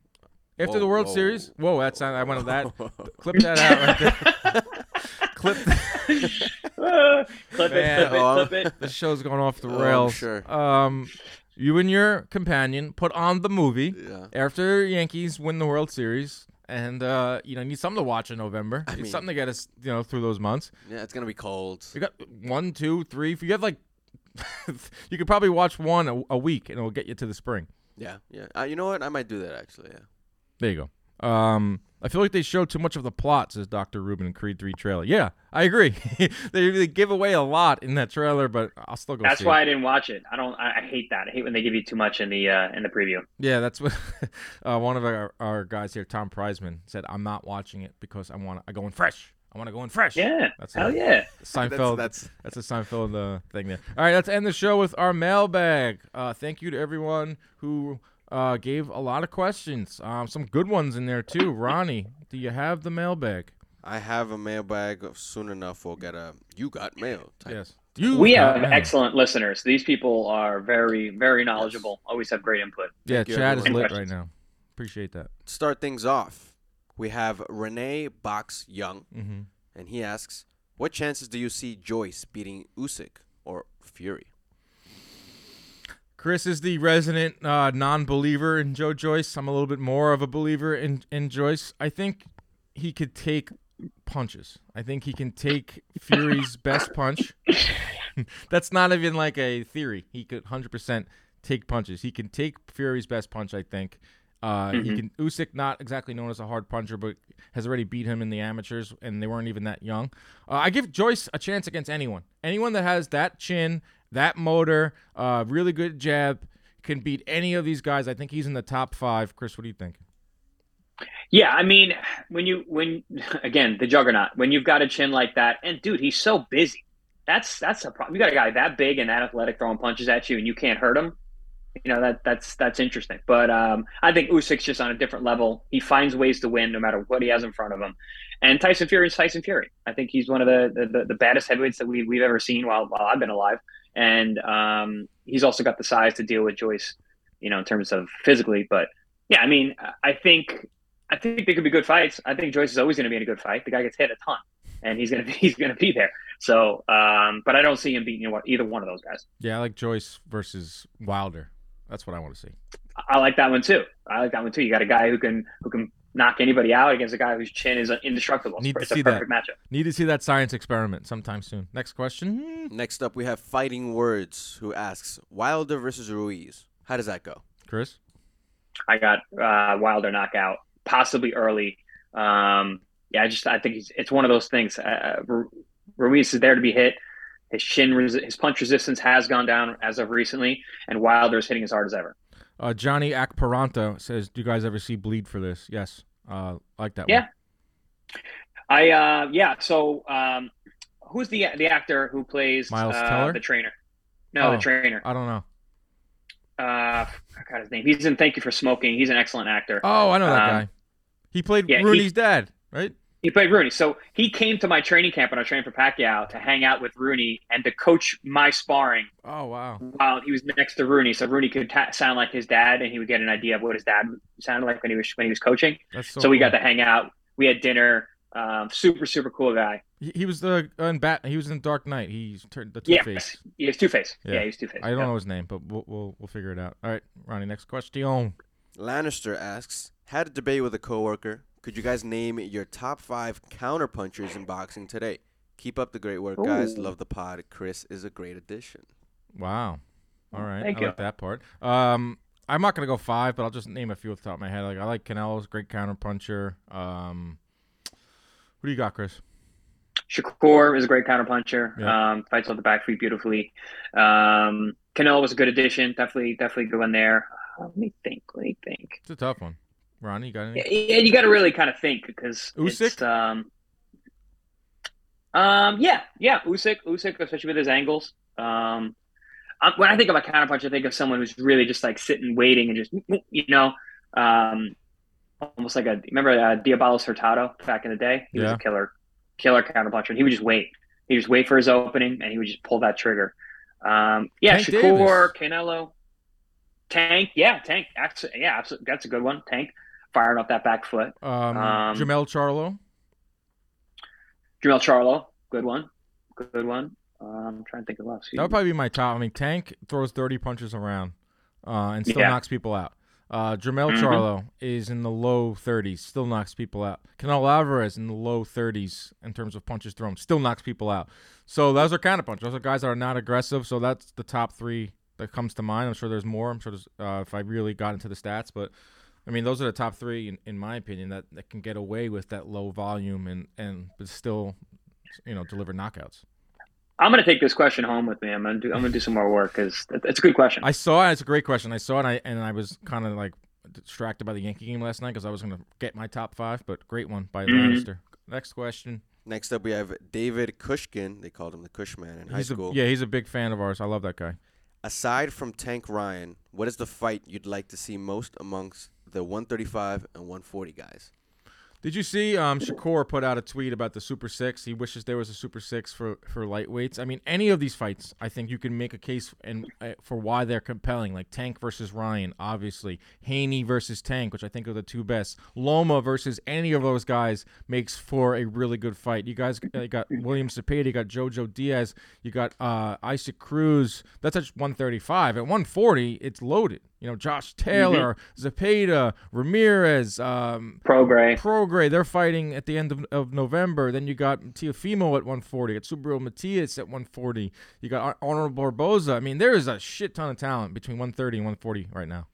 after Whoa, the World whoa. Series. Whoa, that's not. I went with that. Clip that out right there. Clip. Ah, clip Man, it, clip oh, it, clip it. The show's going off the Oh, rails. sure. Um, you and your companion put on the movie. Yeah. after Yankees win the World Series, and uh, you know, need something to watch in November. I Need mean- something to get us, you know, through those months. Yeah, it's gonna be cold. You got one, two, three. If you have like, you could probably watch one a, a week, and it'll get you to the spring. Yeah, yeah. Uh, you know what? I might do that actually. Yeah. There you go. Um, I feel like they show too much of the plot, says Doctor Ruben in Creed Three trailer. Yeah, I agree. they really give away a lot in that trailer, but I'll still go. That's see why It. I didn't watch it. I don't. I, I hate that. I hate when they give you too much in the uh, in the preview. Yeah, that's what uh, one of our, our guys here, Tom Prizeman, said. I'm not watching it because I want to. I go in fresh. I want to go in fresh. Yeah. That's Hell it. yeah. Seinfeld. That's, That's a Seinfeld uh, thing there. All right, let's end the show with our mailbag. Uh, thank you to everyone who uh, gave a lot of questions. Um, some good ones in there too. Ronnie, do you have the mailbag? I have a mailbag. Soon enough, we'll get a "You got mail." Type. Yes. You We have mail. excellent listeners. These people are very, very knowledgeable. Always have great input. Yeah, Thank you, Chad is everyone. lit right now. Appreciate that. Start things off. We have Renee Box Young, hmm and he asks, "What chances do you see Joyce beating Usyk or Fury?" Chris is the resident uh, non-believer in Joe Joyce. I'm a little bit more of a believer in in Joyce. I think he could take punches. I think he can take Fury's best punch. That's not even like a theory. He could 100% take punches. He can take Fury's best punch. I think. Uh, He Mhm. can Usyk, not exactly known as a hard puncher, but has already beat him in the amateurs, and they weren't even that young. Uh, I give Joyce a chance against anyone. Anyone that has that chin, that motor, uh, really good jab, can beat any of these guys. I think he's in the top five. Chris, what do you think? Yeah, I mean, when you when again the juggernaut, when you've got a chin like that, and dude, he's so busy. That's that's a problem. You got a guy that big and that athletic throwing punches at you, and you can't hurt him. You know that that's that's interesting. But um, I think Usyk's just on a different level. He finds ways to win no matter what he has in front of him. And Tyson Fury is Tyson Fury. I think he's one of the the, the baddest heavyweights that we we've ever seen while while I've been alive. And um, he's also got the size to deal with Joyce. You know, in terms of physically. But yeah, I mean, I think I think they could be good fights. I think Joyce is always going to be in a good fight. The guy gets hit a ton, and he's going to be he's going to be there. So, um, but I don't see him beating either one of those guys. Yeah, I like Joyce versus Wilder. That's what I want to see. I like that one too. I like that one too. You got a guy who can who can knock anybody out against a guy whose chin is indestructible. Need to it's see a that. matchup. Need to see that science experiment sometime soon. Next question, Next up, we have Fighting Words, who asks, "Wilder versus Ruiz. How does that go?" Chris. I got uh, Wilder knockout, possibly early. Um, yeah, I just I think he's, it's one of those things. Uh, Ruiz is there to be hit. His chin, resi- his punch resistance has gone down as of recently, and Wilder is hitting as hard as ever. Uh, Johnny Akparanta says, "Do you guys ever see Bleed for this?" Yes, uh, like that. One. Yeah. one. I uh yeah. So um, who's the the actor who plays Miles uh, Teller? the trainer? No, Oh. the trainer. I don't know. Uh, I forgot his name. He's in Thank You for Smoking. He's an excellent actor. Oh, I know that Um, guy. He played yeah, he- Rooney's dad, right? He played Rooney. So he came to my training camp when I trained for Pacquiao to hang out with Rooney and to coach my sparring Oh wow. while he was next to Rooney. So Rooney could ta- sound like his dad, and he would get an idea of what his dad sounded like when he was when he was coaching. That's so. So, we cool. got to hang out. We had dinner. Um, super super cool guy. He, he was the uh, in Bat. He was in Dark Knight. He's turned the Two Yes, Face. he was Two Face. Yeah. Yeah. he's Two Face. I don't know his name, but we'll, we'll we'll figure it out. All right, Ronnie. Next question. Lannister asks, had a debate with a coworker. Could you guys name your top five counterpunchers in boxing today? Keep up the great work, guys. Ooh. Love the pod. Chris is a great addition. Wow. All right. Thank I you. like that part. Um, I'm not gonna go five, but I'll just name a few off the top of my head. Like I like Canelo's great counter puncher. Um, who do you got, Chris? Shakur is a great counterpuncher. Yeah. Um, fights off the back feet beautifully. Um, Canelo was a good addition. Definitely, definitely good one there. Uh, let me think. Let me think. It's a tough one. Ronnie, you got any? Yeah, you got to really kind of think because Usyk? it's um, um, yeah, yeah, Usyk, Usyk, especially with his angles. Um, I, when I think of a counterpuncher, I think of someone who's really just like sitting, waiting, and just you know, um, almost like a remember uh, Diobelys Hurtado back in the day. He was a killer, killer counterpuncher, and he would just wait. He would just wait for his opening, and he would just pull that trigger. Um, yeah, Tank Shakur, Davis. Canelo, Tank, yeah, Tank, absolutely, yeah, absolutely, that's a good one. Tank firing off that back foot. Um, Um, Jermell Charlo. Jermell Charlo, good one, good one. Um, I'm trying to think of else. That would probably be my top. I mean, Tank throws 30 punches around, uh, and still Yeah. knocks people out. Uh, Jermell Mhm. Charlo is in the low 30s, still knocks people out. Canelo Alvarez in the low 30s in terms of punches thrown, still knocks people out. So those are counter punches. Those are guys that are not aggressive. So that's the top three that comes to mind. I'm sure there's more. I'm sure there's uh, if I really got into the stats, but I mean those are the top three in, in my opinion that, that can get away with that low volume and and but still, you know, deliver knockouts. I'm gonna take this question home with me. I'm gonna do. I'm gonna do some more work because it's a good question. I saw it. It's a great question. I saw it, and I, and I was kind of like distracted by the Yankee game last night because I was going to get my top five. But great one by Mhm. Lannister. Next question. Next up, we have David Kushkin. They called him the Cushman in high He's a, school. yeah, he's a big fan of ours. I love that guy. Aside from Tank Ryan, what is the fight you'd like to see most amongst the 135 and 140 guys? Did you see um, Shakur put out a tweet about the Super Six? He wishes there was a Super Six for, for lightweights. I mean, any of these fights, I think you can make a case and uh, for why they're compelling. Like Tank versus Ryan, obviously. Haney versus Tank, which I think are the two best. Loma versus any of those guys makes for a really good fight. You guys uh, you got William Zepeda, you got Jojo Diaz, you got uh, Isaac Cruz. That's at 135. At 140, it's loaded. You know, Josh Taylor, Zepeda, Ramirez, um, Prograis. Prograis, they're fighting at the end of, of November. Then you got Teofimo at 140. You got Subriel Matias at 140. You got Ar- Arnold Barboza. I mean, there is a shit ton of talent between 130 and 140 right now.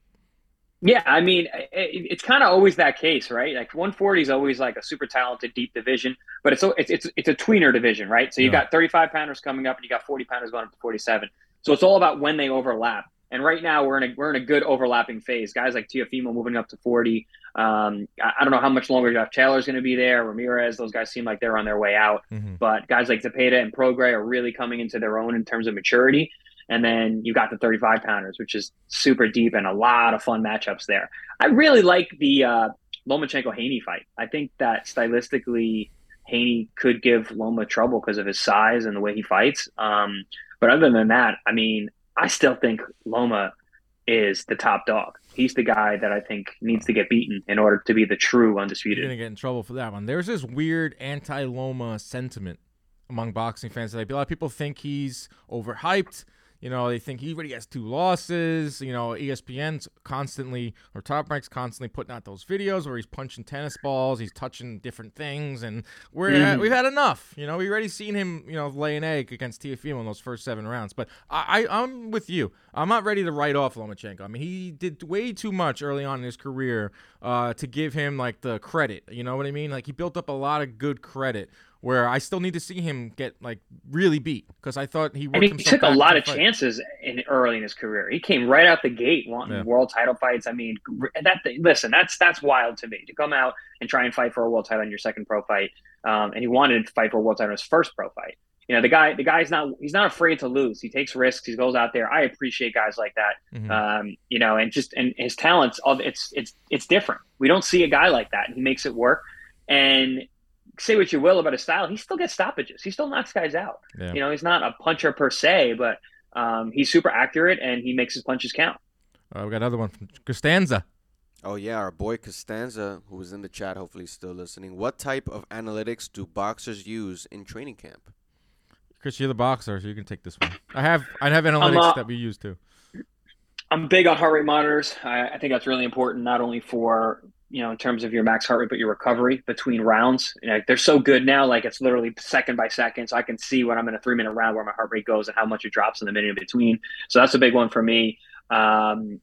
Yeah, I mean, it, it's kind of always that case, right? Like 140 is always like a super talented deep division, but it's it's it's, it's a tweener division, right? So you Yeah. got 35 pounders coming up, and you got 40 pounders going up to 47. So it's all about when they overlap. And right now we're in a we're in a good overlapping phase. Guys like Teofimo moving up to 40. Um, I, I don't know how much longer Jeff Taylor's going to be there. Ramirez, those guys seem like they're on their way out. Mm-hmm. But guys like Zepeda and Prograis are really coming into their own in terms of maturity. And then you got the 35 pounders, which is super deep and a lot of fun matchups there. I really like the uh, Lomachenko Haney fight. I think that stylistically, Haney could give Loma trouble because of his size and the way he fights. Um, but other than that, I mean, I still think Loma is the top dog. He's the guy that I think needs to get beaten in order to be the true You're undisputed. gonna get in trouble for that one. There's this weird anti-Loma sentiment among boxing fans. Like a lot of people think he's overhyped. You know, they think he already has two losses. You know, ESPN's constantly or Top Rank's constantly putting out those videos where he's punching tennis balls, he's touching different things, and we're Mhm. we've had enough. You know, we've already seen him, you know, lay an egg against Teofimo in those first seven rounds. But I, I I'm with you. I'm not ready to write off Lomachenko. I mean, he did way too much early on in his career uh, to give him like the credit. You know what I mean? Like he built up a lot of good credit where I still need to see him get like really beat because I thought he worked and he took a lot to of fight. chances in early in his career. He came right out the gate wanting Yeah. world title fights. I mean, that listen, that's that's wild to me to come out and try and fight for a world title in your second pro fight. Um, and he wanted to fight for a world title in his first pro fight. You know, the guy, the guy's not he's not afraid to lose. He takes risks. He goes out there. I appreciate guys like that. Mhm. Um, you know, and just and his talents, all it's it's it's different. We don't see a guy like that, and he makes it work. And say what you will about his style, he still gets stoppages. He still knocks guys out. Yeah. You know, he's not a puncher per se, but um, he's super accurate and he makes his punches count. Uh, we got another one from Costanza. Oh yeah, our boy Costanza, who was in the chat, hopefully still listening. What type of analytics do boxers use in training camp? Chris, you're the boxer, so you can take this one. I have I have analytics uh, that we use too. I'm big on heart rate monitors. I, I think that's really important, not only for you know in terms of your max heart rate, but your recovery between rounds. You know, they're so good now, like it's literally second by second, so I can see when I'm in a three minute round where my heart rate goes and how much it drops in the minute in between. So that's a big one for me. Um,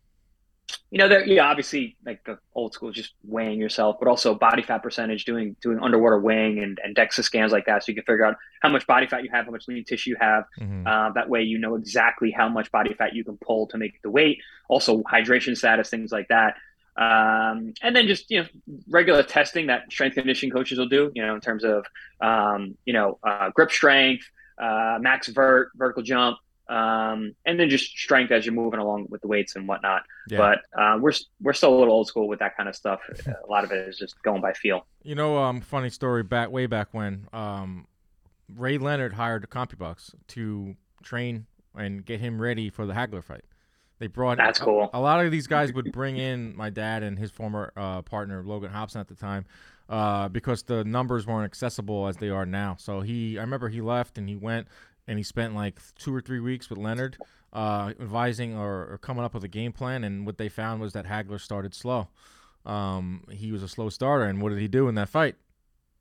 you know, there, yeah, obviously, like the old school, just weighing yourself, but also body fat percentage, doing doing underwater weighing and, and DEXA scans like that, so you can figure out how much body fat you have, how much lean tissue you have. Mhm. Uh, that way, you know exactly how much body fat you can pull to make the weight. Also, hydration status, things like that. Um, and then just you know regular testing that strength conditioning coaches will do. You know, in terms of um, you know uh, grip strength, uh, max vert, vertical jump, um, and then just strength as you're moving along with the weights and whatnot. Yeah. But uh, we're we're still a little old school with that kind of stuff. a lot of it is just going by feel. You know, um, funny story back way back when, um, Ray Leonard hired the CompuBox to train and get him ready for the Hagler fight. They brought That's a- cool. A, lot of these guys would bring in my dad and his former uh, partner Logan Hobson at the time, uh, because the numbers weren't accessible as they are now. So he, I remember he left and he went and he spent like two or three weeks with Leonard, uh, advising or, or coming up with a game plan. And what they found was that Hagler started slow. Um, he was a slow starter, and what did he do in that fight?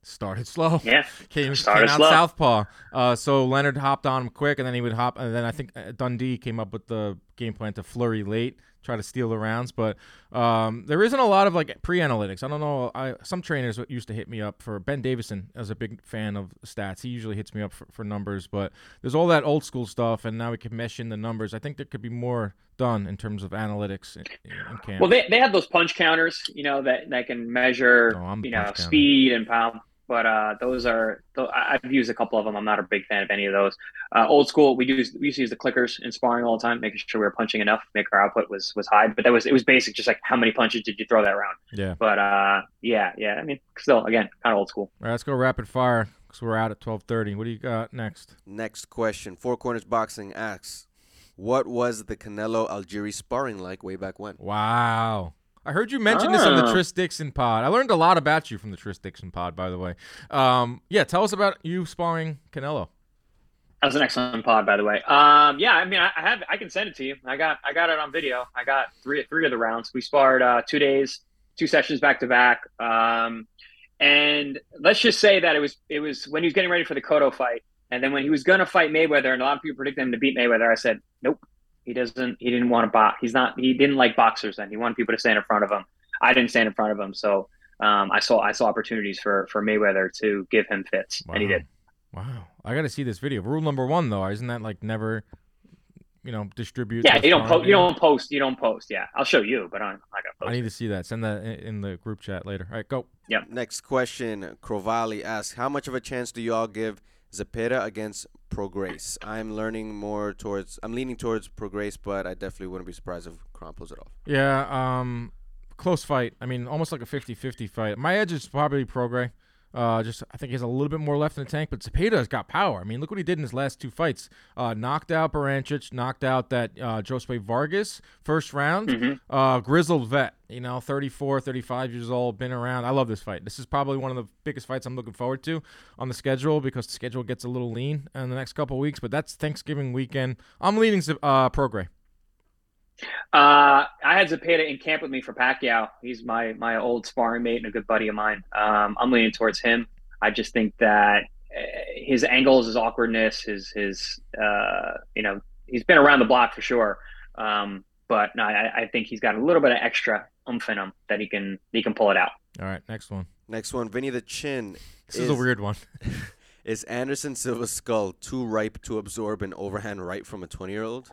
Started slow. Yeah, Came, Started came out slow. southpaw. Uh, so Leonard hopped on him quick, and then he would hop, and then I think uh, Dundee came up with the game plan to flurry late, try to steal the rounds. But um, there isn't a lot of like pre-analytics. I don't know. I some trainers used to hit me up for Ben Davison as a big fan of stats. He usually hits me up for, for numbers, but there's all that old school stuff, and now we can mesh in the numbers. I think there could be more done in terms of analytics in, in camp. Well, they, they have those punch counters, you know, that, that can measure, Oh, you know, counting. speed and pound. But uh, those are, tho- I- I've used a couple of them. I'm not a big fan of any of those. Uh, old school, we use we used to use the clickers in sparring all the time, making sure we were punching enough, make our output was was high. But that was it was basic, just like how many punches did you throw that round? yeah. But uh, yeah, yeah. I mean, still, again, kind of old school. All right, let's go rapid fire because we're out at 12:30. What do you got next? Next question. Four Corners Boxing asks, "What was the Canelo Algieri sparring like way back when?" Wow. I heard you mention this on the Ah. Tris Dixon pod. I learned a lot about you from the Tris Dixon pod, by the way. Um, yeah, tell us about you sparring Canelo. That was an excellent pod, by the way. Um, yeah, I mean, I, I have, I can send it to you. I got, I got it on video. I got three, three of the rounds. We sparred uh, two days, two sessions back to back. Um, and let's just say that it was, it was when he was getting ready for the Cotto fight, and then when he was going to fight Mayweather, and a lot of people predicted him to beat Mayweather. I said, nope, he doesn't. He didn't want to box. He's not. He didn't like boxers. Then he wanted people to stand in front of him. I didn't stand in front of him, so um, I saw, I saw opportunities for for Mayweather to give him fits, and he did. Wow. I got to see this video. Rule number one, though, isn't that like never, you know, distribute? Yeah, you don't post. You don't post. You don't post. Yeah, I'll show you, but I'm not gonna I post. need to see that. Send that in, in the group chat later. All right, go. Yep. Next question. Crovali asks, "How much of a chance do y'all give Zepeda against Prograis? I'm learning more towards. I'm leaning towards Prograis, but I definitely wouldn't be surprised if Kron pulls it off." Yeah, um, close fight. I mean, almost like a 50-50 fight. My edge is probably Prograis. Uh, just I think he has a little bit more left in the tank, but Zepeda's got power. I mean, look what he did in his last two fights. Uh, knocked out Baranchyk, knocked out that uh, Josue Vargas first round. Mhm. Uh, grizzled vet, you know, 34, 35 years old, been around. I love this fight. This is probably one of the biggest fights I'm looking forward to on the schedule because the schedule gets a little lean in the next couple weeks. But that's Thanksgiving weekend. I'm leaning uh, Prograis. Uh, I had Zepeda in camp with me for Pacquiao. He's my my old sparring mate and a good buddy of mine. Um, I'm leaning towards him. I just think that uh, his angles, his awkwardness, his his uh, you know, he's been around the block for sure. Um, but no, I, I think he's got a little bit of extra oomph in him that he can he can pull it out. All right, next one. Next one, Vinny the Chin. This is a weird one. Is Anderson Silva's skull too ripe to absorb an overhand right from a 20 year old?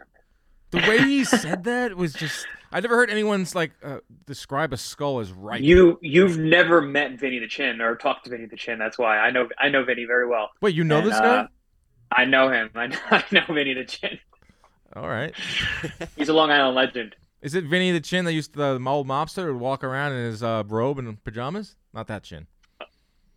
The way he said that was just. I never heard anyone's like uh, describe a skull as right. You you've never met Vinny the Chin or talked to Vinny the Chin. That's why I know I know Vinny very well. Wait, you know And, this guy? uh, I know him. I know, I know Vinny the Chin. All right. He's a Long Island legend. Is it Vinny the Chin that used to, the old mobster would walk around in his uh, robe and pajamas? Not that chin.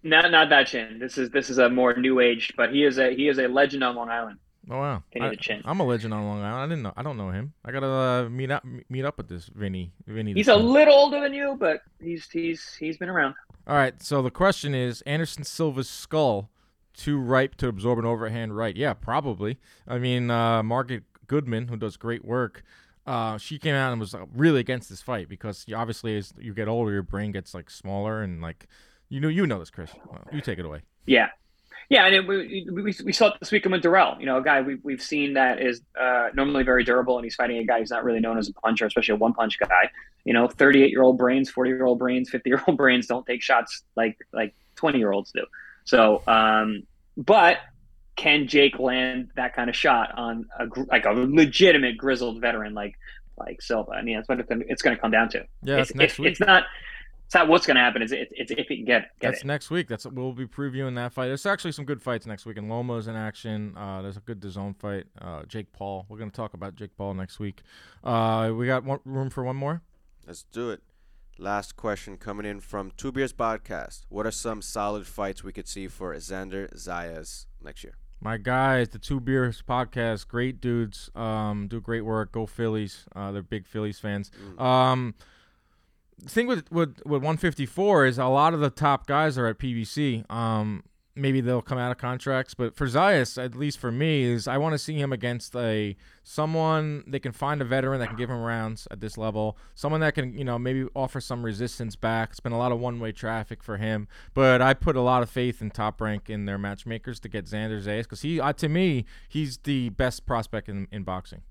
Not not that Chin. This is this is a more new age, but he is a he is a legend on Long Island. Oh wow. I. I'm a legend on Long Island. I didn't know. I don't know him. I gotta uh, meet up meet up with this Vinny. Vinny. He's a little older than you, but he's he's he's been around. All right. So the question is: Anderson Silva's skull too ripe to absorb an overhand right? Yeah, probably. I mean, uh, Margaret Goodman, who does great work, uh, she came out and was uh, really against this fight because you, obviously as you get older, your brain gets like smaller and like you know you know this, Chris. You take it away. Yeah. Yeah, and it, we, we we saw it this weekend with Dirrell. You know, a guy we we've seen that is uh, normally very durable, and he's fighting a guy who's not really known as a puncher, especially a one punch guy. You know, thirty eight year old brains, forty year old brains, fifty year old brains don't take shots like like twenty year olds do. So, um, but can Jake land that kind of shot on a like a legitimate grizzled veteran like like Silva? I mean, that's what it's going to come down to. Yeah, it's, next it's, week. it's not. It's not what's going to happen. It's, it's, it's if he can get get That's it. next week. That's we'll be previewing that fight. There's actually some good fights next week. And Loma's in action. Uh, there's a good DAZN fight. Uh, Jake Paul. We're gonna talk about Jake Paul next week. Uh, we got one, room for one more. Let's do it. Last question coming in from Two Beers Podcast. What are some solid fights we could see for Xander Zayas next year? My guys, the Two Beers podcast, great dudes. Um, do great work. Go Phillies. Uh, they're big Phillies fans. Um, thing with, with with 154 is a lot of the top guys are at PBC. Um, maybe they'll come out of contracts, but for Zayas, at least for me, is I want to see him against a someone they can find a veteran that can give him rounds at this level. Someone that can you know maybe offer some resistance back. It's been a lot of one way traffic for him, but I put a lot of faith in Top Rank in their matchmakers to get Xander Zayas because he uh, to me he's the best prospect in in boxing.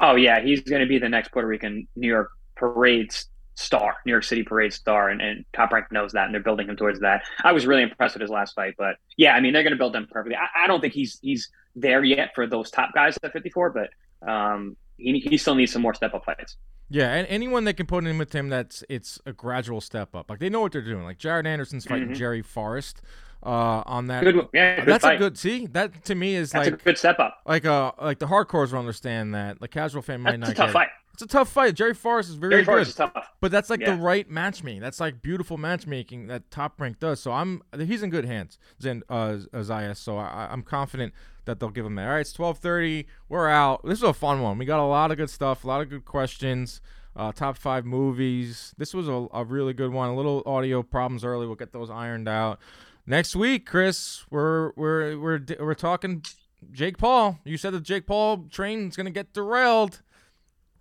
Oh yeah, he's going to be the next Puerto Rican New York parade s- star, New York City parade star, and, and Top Rank knows that, and they're building him towards that. I was really impressed with his last fight, but yeah, I mean they're going to build him perfectly. I, I don't think he's he's there yet for those top guys at 54, but um, he he still needs some more step up fights. Yeah, and anyone that can put in with him, that's it's a gradual step up. Like they know what they're doing. Like Jared Anderson's fighting Mhm. Jerry Forrest uh, on that. Good, yeah, good that's fight. a good. See, that to me is That's like a good step up. like uh like the hardcores will understand that. The casual fan might That's not a tough get it. It's a tough fight. Jerry Forrest is very Very good, Forrest is tough. but that's like Yeah. the right matchmaking. That's like beautiful matchmaking that Top Rank does. So I'm he's in good hands, Zen uh, Zayas. So I, I'm confident that they'll give him that. All right, it's 12:30. We're out. This was a fun one. We got a lot of good stuff, a lot of good questions. Uh, top five movies. This was a, a really good one. A little audio problems early. We'll get those ironed out next week. Chris, we're we're we're we're talking Jake Paul. You said the Jake Paul train's gonna get derailed.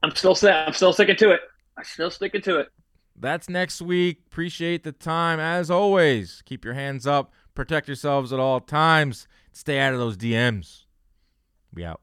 I'm still I'm still sticking to it. I'm still sticking to it. That's next week. Appreciate the time. As always, keep your hands up. Protect yourselves at all times. Stay out of those DMs. We out.